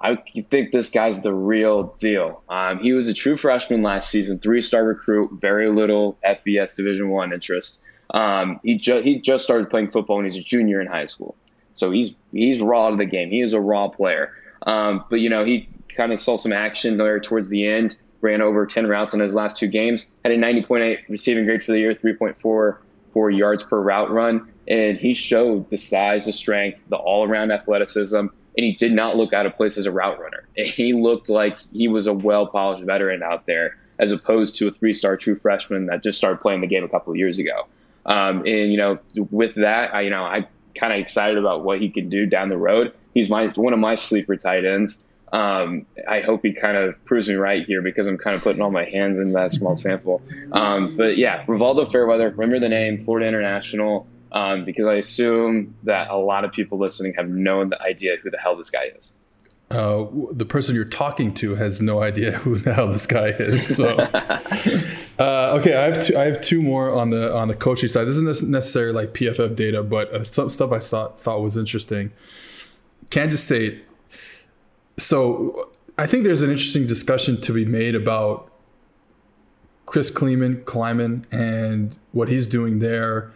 I think this guy's the real deal. Um, he was a true freshman last season, three-star recruit, very little FBS Division One interest. Um, he, ju- he just started playing football when he's a junior in high school, so he's he's raw to the game. He is a raw player. Um, but you know, he kind of saw some action there towards the end ran over 10 routes in his last two games, had a 90.8 receiving grade for the year, 3.44 yards per route run. And he showed the size, the strength, the all around athleticism, and he did not look out of place as a route runner. *laughs* He looked like he was a well polished veteran out there, as opposed to a three star true freshman that just started playing the game a couple of years ago. Um, and, you know, with that, I, you know, I kind of excited about what he can do down the road. He's my one of my sleeper tight ends. Um, I hope he kind of proves me right here because I'm kind of putting all my hands in that small sample. Um, but yeah, Rivaldo Fairweather, remember the name, Florida International, um, because I assume that a lot of people listening have no idea who the hell this guy is. Uh, the person you're talking to has no idea who the hell this guy is. So, *laughs* uh, okay, I have two. I have two more on the on the coaching side. This isn't necessarily like PFF data, but uh, some stuff I saw, thought was interesting. Kansas State so I think there's an interesting discussion to be made about Chris Klieman, Klieman, and what he's doing there,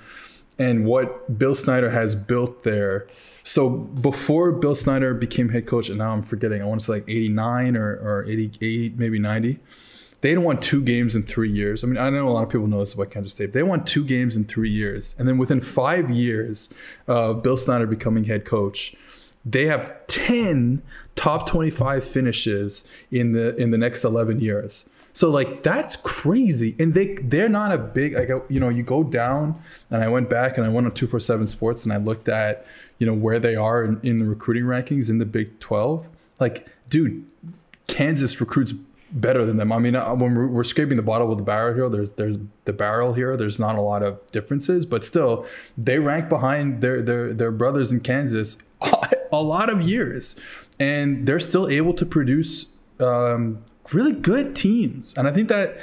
and what Bill Snyder has built there. So before Bill Snyder became head coach, and now I'm forgetting, I want to say like 89 or, or 88, maybe 90. They had won two games in three years. I mean, I know a lot of people know this about Kansas State. They won two games in three years. And then within five years of Bill Snyder becoming head coach, they have 10 top 25 finishes in the in the next 11 years. So like that's crazy, and they they're not a big like you know you go down, and I went back and I went on two four seven Sports and I looked at you know where they are in, in the recruiting rankings in the Big Twelve. Like, dude, Kansas recruits better than them. I mean, uh, when we're, we're, scraping the bottom of the barrel here, there's there's the barrel here. There's not a lot of differences, but still, they rank behind their their their brothers in Kansas *laughs* a lot of years, and they're still able to produce um, really good teams. And I think that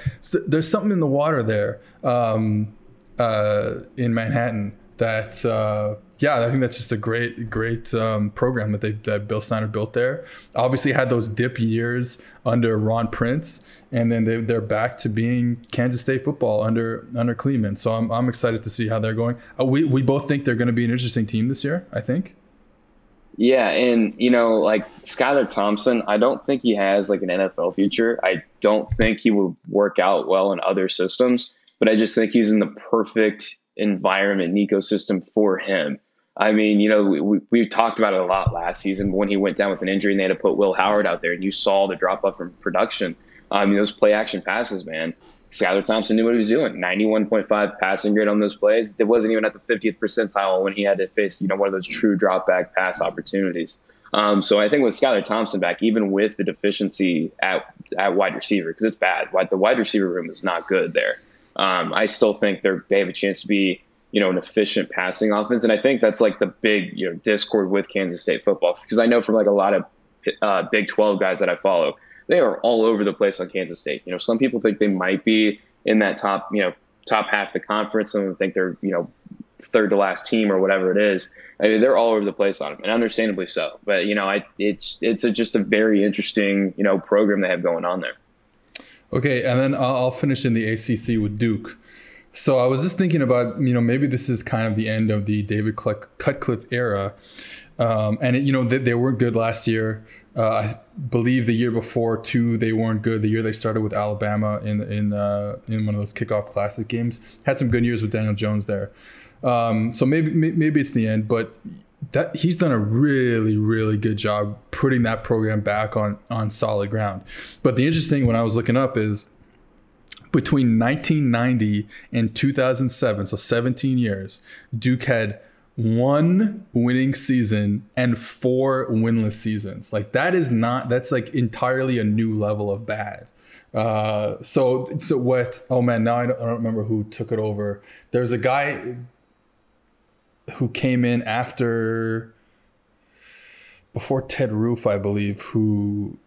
there's something in the water there um, uh, in Manhattan that uh, yeah, I think that's just a great, great um, program that they that Bill Snyder built there. Obviously, had those dip years under Ron Prince, and then they, they're back to being Kansas State football under under Klieman. So I'm, I'm excited to see how they're going. Uh, we we both think they're going to be an interesting team this year. I think. Yeah, and you know, like Skylar Thompson, I don't think he has like an NFL future. I don't think he would work out well in other systems, but I just think he's in the perfect environment and ecosystem for him. I mean, you know, we, we talked about it a lot last season when he went down with an injury and they had to put Will Howard out there, and you saw the drop off from production. I um, mean, those play action passes, man. Skylar Thompson knew what he was doing. 91.5 passing grade on those plays. It wasn't even at the 50th percentile when he had to face, you know, one of those true drop back pass opportunities. Um, so I think with Skylar Thompson back, even with the deficiency at, at wide receiver, because it's bad, the wide receiver room is not good there. Um, I still think they have a chance to be you know an efficient passing offense, and I think that's like the big you know discord with Kansas State football because I know from like a lot of uh, Big Twelve guys that I follow, they are all over the place on Kansas State. You know, some people think they might be in that top you know top half of the conference. Some think they're you know third to last team or whatever it is. I mean, they're all over the place on them, and understandably so. But you know, I, it's it's a, just a very interesting you know program they have going on there. Okay, and then I'll finish in the ACC with Duke. So I was just thinking about you know maybe this is kind of the end of the David Cutcliffe era, um, and it, you know they, they weren't good last year. Uh, I believe the year before too they weren't good. The year they started with Alabama in in uh, in one of those kickoff classic games had some good years with Daniel Jones there. Um, so maybe maybe it's the end, but that he's done a really really good job putting that program back on on solid ground. But the interesting thing when I was looking up is between 1990 and 2007, so 17 years, Duke had one winning season and four winless seasons. Like that is not that's like entirely a new level of bad. Uh, so so what? Oh man, now I don't, I don't remember who took it over. There's a guy who came in after before Ted Roof, I believe, who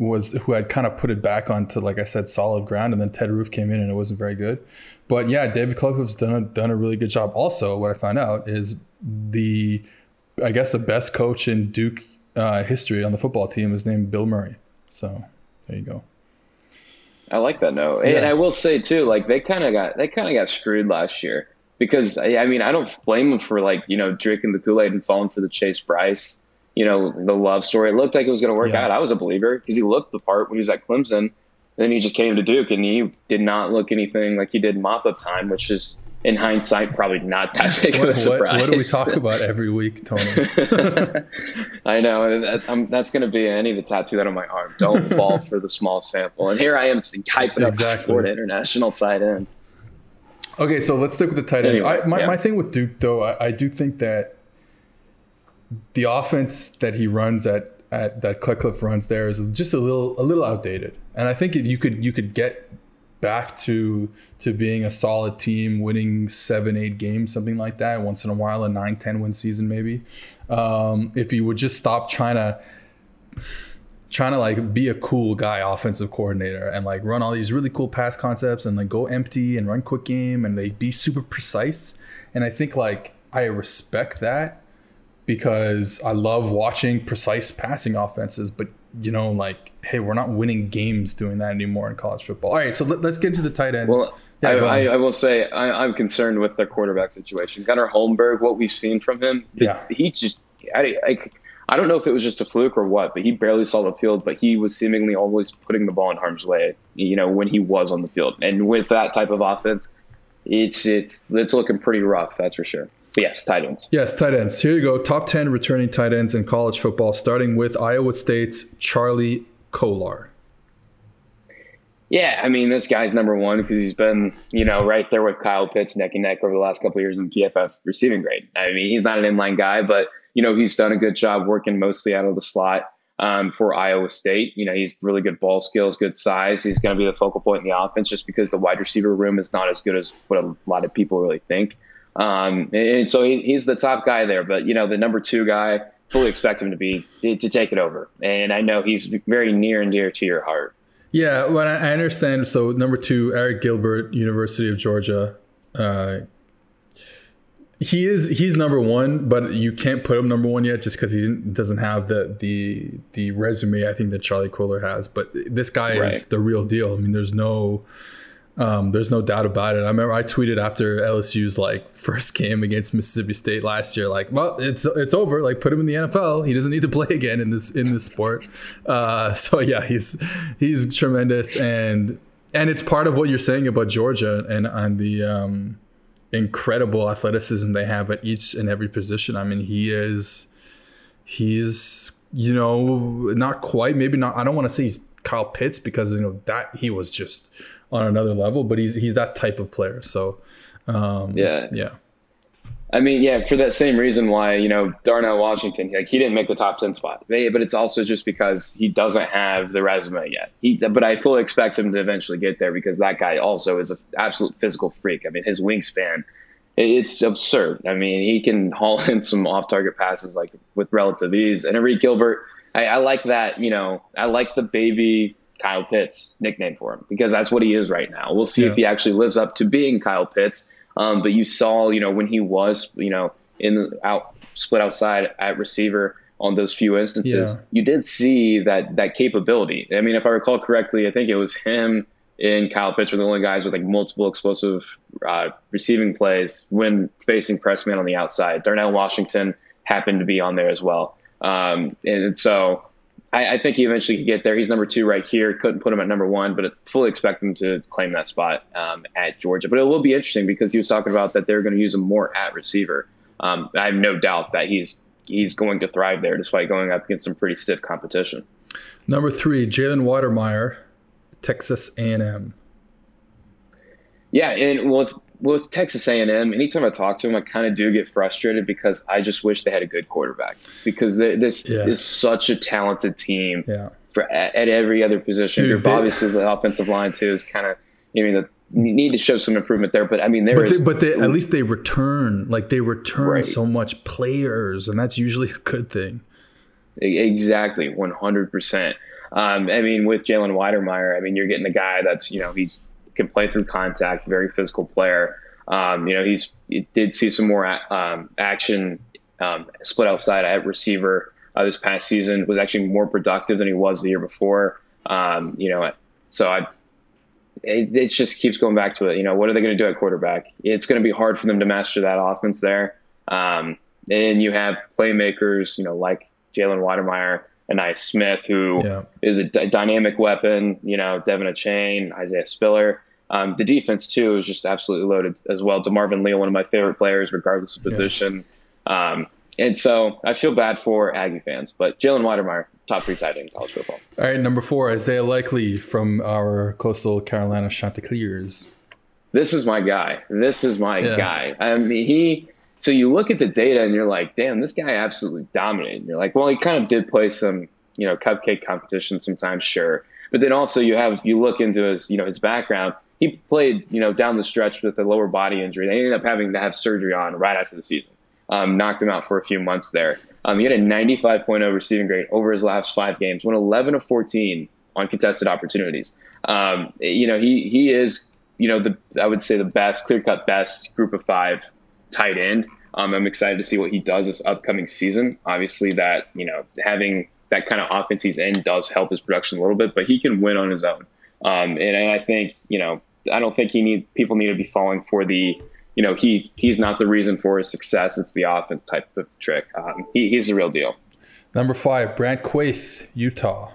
was who had kind of put it back onto like I said solid ground, and then Ted Roof came in and it wasn't very good. But yeah, David Cutcliffe's done a, done a really good job. Also, what I found out is the I guess the best coach in Duke uh, history on the football team is named Bill Murray. So there you go. I like that note, yeah. and I will say too, like they kind of got they kind of got screwed last year because I mean I don't blame them for like you know drinking the Kool Aid and falling for the Chase Brice, you know the love story. It looked like it was going to work yeah. out. I was a believer because he looked the part when he was at Clemson. And then he just came to Duke and he did not look anything like he did mop up time, which is in hindsight probably not that *laughs* big of a surprise. What, what do we talk about every week, Tony? *laughs* I know that, that's going to be any of the tattoo that on my arm. Don't *laughs* fall for the small sample. And here I am hyping exactly. up Florida international tight end. Okay, so let's stick with the tight ends. Anyway, I, my, yeah. my thing with Duke, though, I, I, do think that the offense that he runs at, at that Cutcliffe runs there is just a little a little outdated, and I think you could you could get back to to being a solid team, winning seven eight games, something like that, once in a while, a nine ten win season maybe. Um, if you would just stop trying to trying to like be a cool guy offensive coordinator and like run all these really cool pass concepts and like go empty and run quick game and they be super precise. And i think like i respect that because i love watching precise passing offenses but you know like hey we're not winning games doing that anymore in college football all right so let, us get into the tight ends well yeah, I, I, I, will say I, am concerned with the quarterback situation. Gunnar Holmberg, what we've seen from him, yeah, he just I, I, I don't know if it was just a fluke or what, but he barely saw the field, but he was seemingly always putting the ball in harm's way, you know, when he was on the field. And with that type of offense, it's it's it's looking pretty rough, that's for sure. But yes, tight ends. Yes, tight ends. Here you go. Top 10 returning tight ends in college football, starting with Iowa State's Charlie Kolar. Yeah, I mean, this guy's number one because he's been, you know, right there with Kyle Pitts neck and neck over the last couple years in PFF receiving grade. I mean, he's not an inline guy, but you know, he's done a good job working mostly out of the slot um, for Iowa State. You know, he's really good ball skills, good size. He's going to be the focal point in the offense just because the wide receiver room is not as good as what a lot of people really think. Um, and so he, he's the top guy there. But, you know, the number two guy, fully expect him to be to take it over. And I know he's very near and dear to your heart. Yeah, well, I understand. So number two, Arik Gilbert, University of Georgia. Uh, he is he's number one, but you can't put him number one yet just because he doesn't have the the the resume I think that Charlie Kolar has. But this guy right. is the real deal. I mean, there's no um, there's no doubt about it. I remember I tweeted after LSU's like first game against Mississippi State last year, like, well, it's it's over. Like, put him in the NFL. He doesn't need to *laughs* play again in this in this sport. Uh, *laughs* so yeah, he's he's tremendous, and and it's part of what you're saying about Georgia and on the um, incredible athleticism they have at each and every position. I mean, he is he's you know not quite maybe not. I don't want to say he's Kyle Pitts because you know that he was just on another level, but he's he's that type of player. So um, yeah, yeah. I mean, yeah, for that same reason why, you know, Darnell Washington, like he didn't make the top 10 spot. But it's also just because he doesn't have the resume yet. He, but I fully expect him to eventually get there because that guy also is an absolute physical freak. I mean, his wingspan, it's absurd. I mean, he can haul *laughs* in some off target passes like with relative ease. And Arik Gilbert, I, I like that, you know, I like the baby Kyle Pitts nickname for him because that's what he is right now. We'll see yeah. if he actually lives up to being Kyle Pitts. Um, but you saw, you know, when he was, you know, in out split outside at receiver on those few instances, yeah. you did see that that capability. I mean, if I recall correctly, I think it was him and Kyle Pitts were the only guys with like multiple explosive uh, receiving plays when facing press man on the outside. Darnell Washington happened to be on there as well. Um, and so I, I, think he eventually could get there. He's number two right here. Couldn't put him at number one, but I fully expect him to claim that spot um, at Georgia. But it will be interesting because he was talking about that they're going to use him more at receiver. Um, I have no doubt that he's he's going to thrive there, despite going up against some pretty stiff competition. Number three, Jalen Wydermyer, Texas A&M. Yeah, and with with Texas A&M, anytime I talk to him, I kind of do get frustrated because I just wish they had a good quarterback because this yeah. is such a talented team. Yeah. For at, at every other position, Dude, they, obviously the offensive line too is kind of. you mean, the, need to show some improvement there, but I mean, there but is. They, but they, at least they return, like they return right. so much players, and that's usually a good thing. Exactly, one hundred percent. Um, I mean, with Jalen Wydermyer, I mean, you're getting a guy that's you know he's can play through contact, very physical player. Um, you know, he's he did see some more um, action um, split outside at receiver uh, this past season. Was actually more productive than he was the year before. Um, you know, so I. It, it, just keeps going back to it. You know, what are they going to do at quarterback? It's going to be hard for them to master that offense there. Um, and you have playmakers, you know, like Jalen Wydermyer and Ainias Smith, who yeah. is a d- dynamic weapon. You know, De'Von Achane, Isaiah Spiller. Um, the defense too is just absolutely loaded as well. DeMarvin Leal, one of my favorite players, regardless of position. Yeah. Um, and so I feel bad for Aggie fans, but Jalen Wydermyer, top three tight end in college football. All right, number four, Isaiah Likely from our Coastal Carolina Chanticleers. This is my guy. This is my yeah. guy. I mean, he. So you look at the data and you're like, damn, this guy absolutely dominated. you're like, well, he kind of did play some, you know, cupcake competition sometimes, sure. But then also you have you look into his, you know, his background he played, you know, down the stretch with a lower body injury. They ended up having to have surgery on right after the season. Um, knocked him out for a few months there. Um, he had a 95.0 receiving grade over his last five games, went 11 of 14 on contested opportunities. Um, you know, he he is, you know, the I would say the best, clear cut best group of five tight end. Um, I'm excited to see what he does this upcoming season. Obviously, that you know having that kind of offense he's in does help his production a little bit, but he can win on his own. Um, and, and I think you know I don't think he need people need to be falling for the you know he he's not the reason for his success. It's the offense type of trick. Um, he, he's the real deal. Number five, Brant Kuithe, Utah.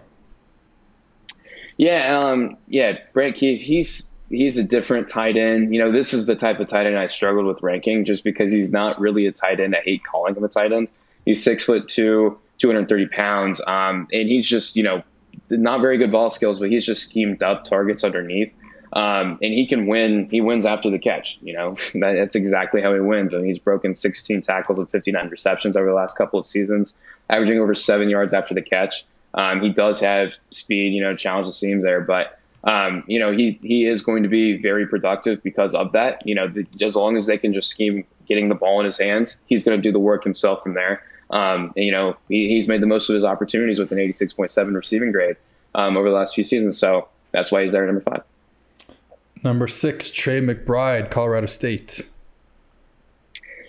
Yeah, um, yeah, Brant Kuithe. He's he's a different tight end. You know, this is the type of tight end I struggled with ranking just because he's not really a tight end. I hate calling him a tight end. He's six foot two, 230 pounds, um, and he's just you know not very good ball skills, but he's just schemed up targets underneath. Um, and he can win. He wins after the catch. You know, *laughs* that's exactly how he wins. I mean, he's broken 16 tackles and 59 receptions over the last couple of seasons, averaging over seven yards after the catch. Um, he does have speed. You know, challenge the seams there, but um, you know, he he is going to be very productive because of that. You know, the, as long as they can just scheme getting the ball in his hands, he's going to do the work himself from there. Um, and, you know, he, he's made the most of his opportunities with an 86.7 receiving grade um, over the last few seasons. So that's why he's there at number five. Number six, Trey McBride, Colorado State.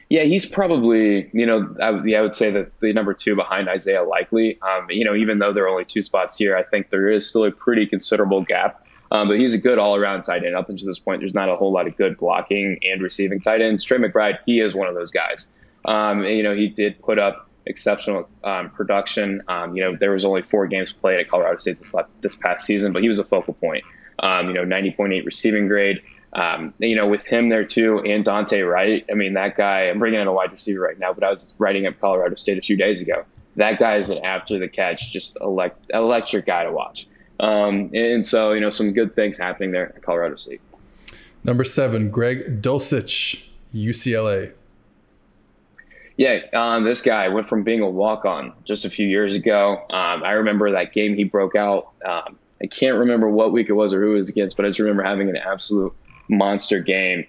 Yeah, he's probably, you know, I, yeah, I would say that the number two behind Isaiah Likely. Um, you know, even though there are only two spots here, I think there is still a pretty considerable gap. Um, but he's a good all-around tight end. Up until this point, there's not a whole lot of good blocking and receiving tight ends. Trey McBride, he is one of those guys. Um, and, you know, he did put up exceptional um, production. Um, you know, there was only four games played at Colorado State this, this past season, but he was a focal point um, you know, 90.8 receiving grade. Um, you know, with him there too, and Dante Wright. I mean, that guy. I'm bringing in a wide receiver right now, but I was writing up Colorado State a few days ago. That guy is an after the catch, just elect, electric guy to watch. Um, and so, you know, some good things happening there at Colorado State. Number seven, Greg Dulcich, UCLA. Yeah, um, this guy went from being a walk on just a few years ago. Um, I remember that game he broke out. Um, I can't remember what week it was or who it was against, but I just remember having an absolute monster game.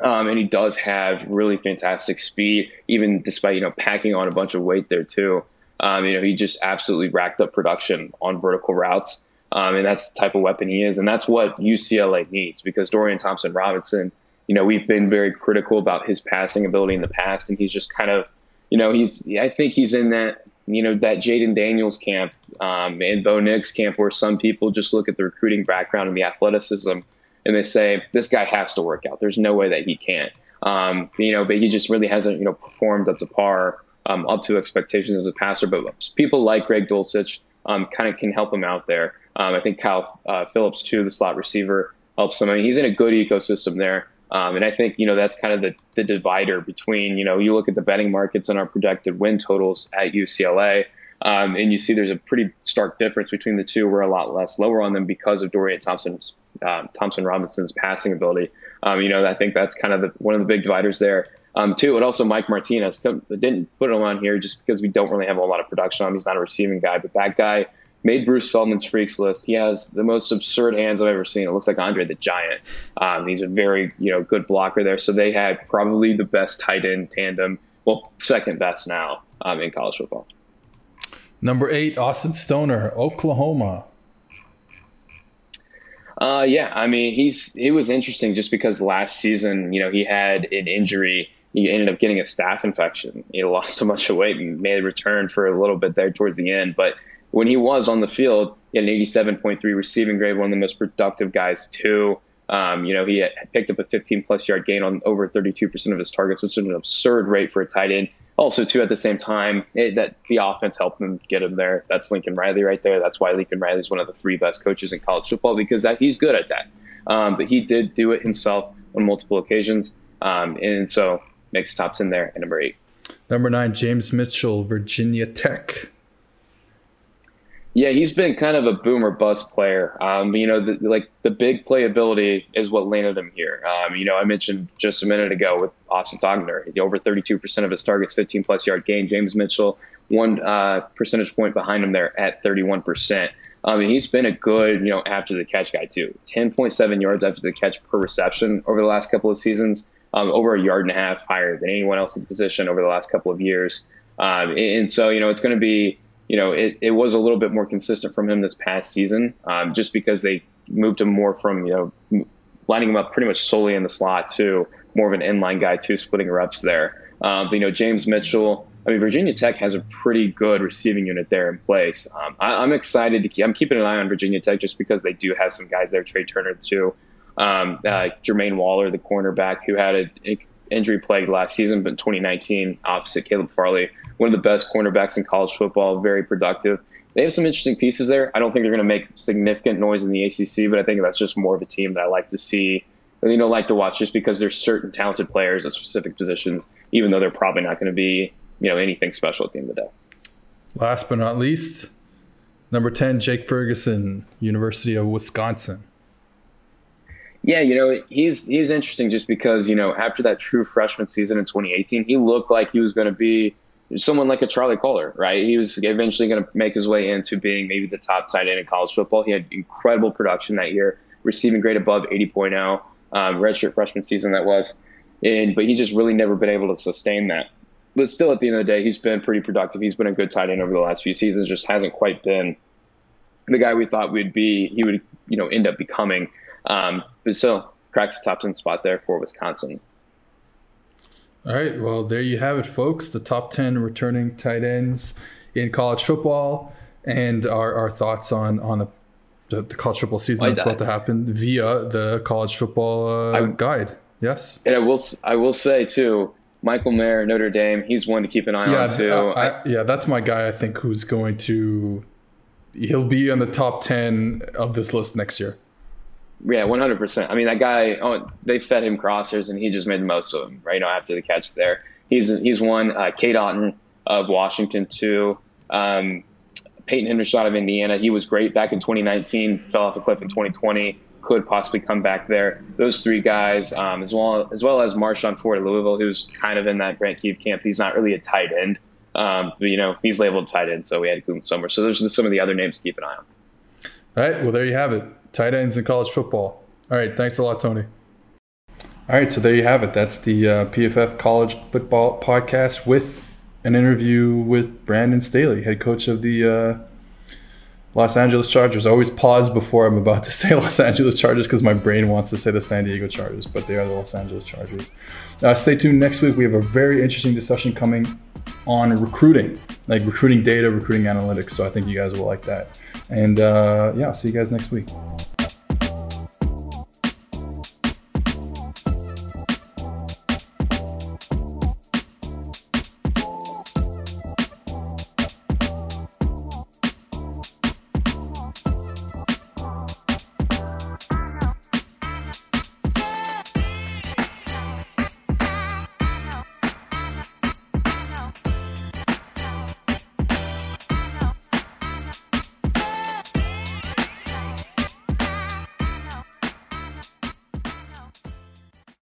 Um, and he does have really fantastic speed, even despite you know packing on a bunch of weight there too. Um, you know, he just absolutely racked up production on vertical routes, um, and that's the type of weapon he is, and that's what UCLA needs because Dorian Thompson Robinson. You know, we've been very critical about his passing ability in the past, and he's just kind of, you know, he's. I think he's in that you know that Jayden Daniels camp um, and Bo Nix camp, where some people just look at the recruiting background and the athleticism and they say this guy has to work out. There's no way that he can't. Um, you know, but he just really hasn't you know performed up to par, um, up to expectations as a passer. But people like Greg Dulcich um, kind of can help him out there. Um, I think Kyle uh, Phillips too, the slot receiver, helps him. I mean, he's in a good ecosystem there. Um, and I think you know that's kind of the, the divider between you know you look at the betting markets and our projected win totals at UCLA, um, and you see there's a pretty stark difference between the two. We're a lot less lower on them because of Dorian Thompson's um, Thompson Robinson's passing ability. Um, you know, I think that's kind of the, one of the big dividers there. Um, too, and also Mike Martinez didn't put him on here just because we don't really have a lot of production on him. He's not a receiving guy, but that guy made Bruce Feldman's freaks list. He has the most absurd hands I've ever seen. It looks like Andre the Giant. Um, he's a very you know good blocker there. So they had probably the best tight end tandem. Well, second best now um, in college football. Number eight, Austin Stogner, Oklahoma. Uh, yeah, I mean, he's he was interesting just because last season, you know, he had an injury. He ended up getting a staph infection. He lost so much of weight and made a return for a little bit there towards the end. But when he was on the field, he had an 87.3 receiving grade, one of the most productive guys too. Um, you know, he picked up a 15 plus yard gain on over 32% of his targets, which is an absurd rate for a tight end. Also too at the same time it, that the offense helped him get him there. That's lincoln riley right there. That's why lincoln riley is one of the three best coaches in college football because that, he's good at that. Um, but he did do it himself on multiple occasions. Um, and so makes top 10 there at number eight. Number nine james mitchell virginia tech yeah, he's been kind of a boomer bust player. Um, you know, the, like the big playability is what landed him here. Um, you know, I mentioned just a minute ago with Austin Stogner, over 32% of his targets, 15 plus yard gain. James Mitchell, one uh, percentage point behind him there at 31%. Um, and he's been a good, you know, after the catch guy too. 10.7 yards after the catch per reception over the last couple of seasons, um, over a yard and a half higher than anyone else in the position over the last couple of years. Um, and so, you know, it's going to be you know, it, it was a little bit more consistent from him this past season, um, just because they moved him more from, you know, lining him up pretty much solely in the slot to more of an inline guy too, splitting reps there. Um, but, you know, James Mitchell, I mean, Virginia Tech has a pretty good receiving unit there in place. Um, I, am excited to keep, I'm keeping an eye on Virginia Tech just because they do have some guys there, Trey Turner too. Um, uh, Jermaine Waller, the cornerback who had an injury plagued last season, but in 2019 opposite Caleb Farley one of the best cornerbacks in college football, very productive. They have some interesting pieces there. I don't think they're going to make significant noise in the ACC, but I think that's just more of a team that I like to see. You know, like to watch just because there's certain talented players at specific positions, even though they're probably not going to be, you know, anything special at the end of the day. Last but not least, number 10, Jake Ferguson, University of Wisconsin. Yeah, you know, he's he's interesting just because, you know, after that true freshman season in 2018, he looked like he was going to be someone like a Charlie Kolar, right? He was eventually going to make his way into being maybe the top tight end in college football. He had incredible production that year, receiving grade above 80.0, um, redshirt freshman season that was, and but he just really never been able to sustain that. But still, at the end of the day, he's been pretty productive. He's been a good tight end over the last few seasons. Just hasn't quite been the guy we thought we'd be. He would, you know, end up becoming. Um, but still, cracked the top ten spot there for Wisconsin. All right. Well, there you have it, folks. The top 10 returning tight ends in college football and our, our thoughts on, on the, the, the college football season that's about to happen via the college football uh, I, guide. Yes. And I will, I will say, too, Michael Mayer, Notre Dame, he's one to keep an eye yeah, on, too. I, I, yeah, that's my guy, I think, who's going to. He'll be in the top 10 of this list next year. Yeah, one hundred percent. I mean, that guy. Oh, they fed him crossers, and he just made the most of them. Right, you know, after the catch there, he's he's one. Uh, Cade Otton of Washington too. Um, Peyton Hendershot of Indiana. He was great back in 2019. Fell off a cliff in 2020. could possibly come back there. Those three guys, um, as well as well as Marshon Ford at Louisville, who's kind of in that Brant Kuithe camp. He's not really a tight end, um, but you know he's labeled tight end, so we had to move him somewhere. So those are some of the other names to keep an eye on. All right, well there you have it, tight ends in college football. All right, thanks a lot, Tony. All right, so there you have it. That's the uh, PFF College Football Podcast with an interview with Brandon Staley, head coach of the uh, Los Angeles Chargers. I always pause before I'm about to *laughs* say Los Angeles Chargers because my brain wants to say the San Diego Chargers, but they are the Los Angeles Chargers. Uh, stay tuned next week. We have a very interesting discussion coming on recruiting, like recruiting data, recruiting analytics. So I think you guys will like that. And uh, yeah, see you guys next week.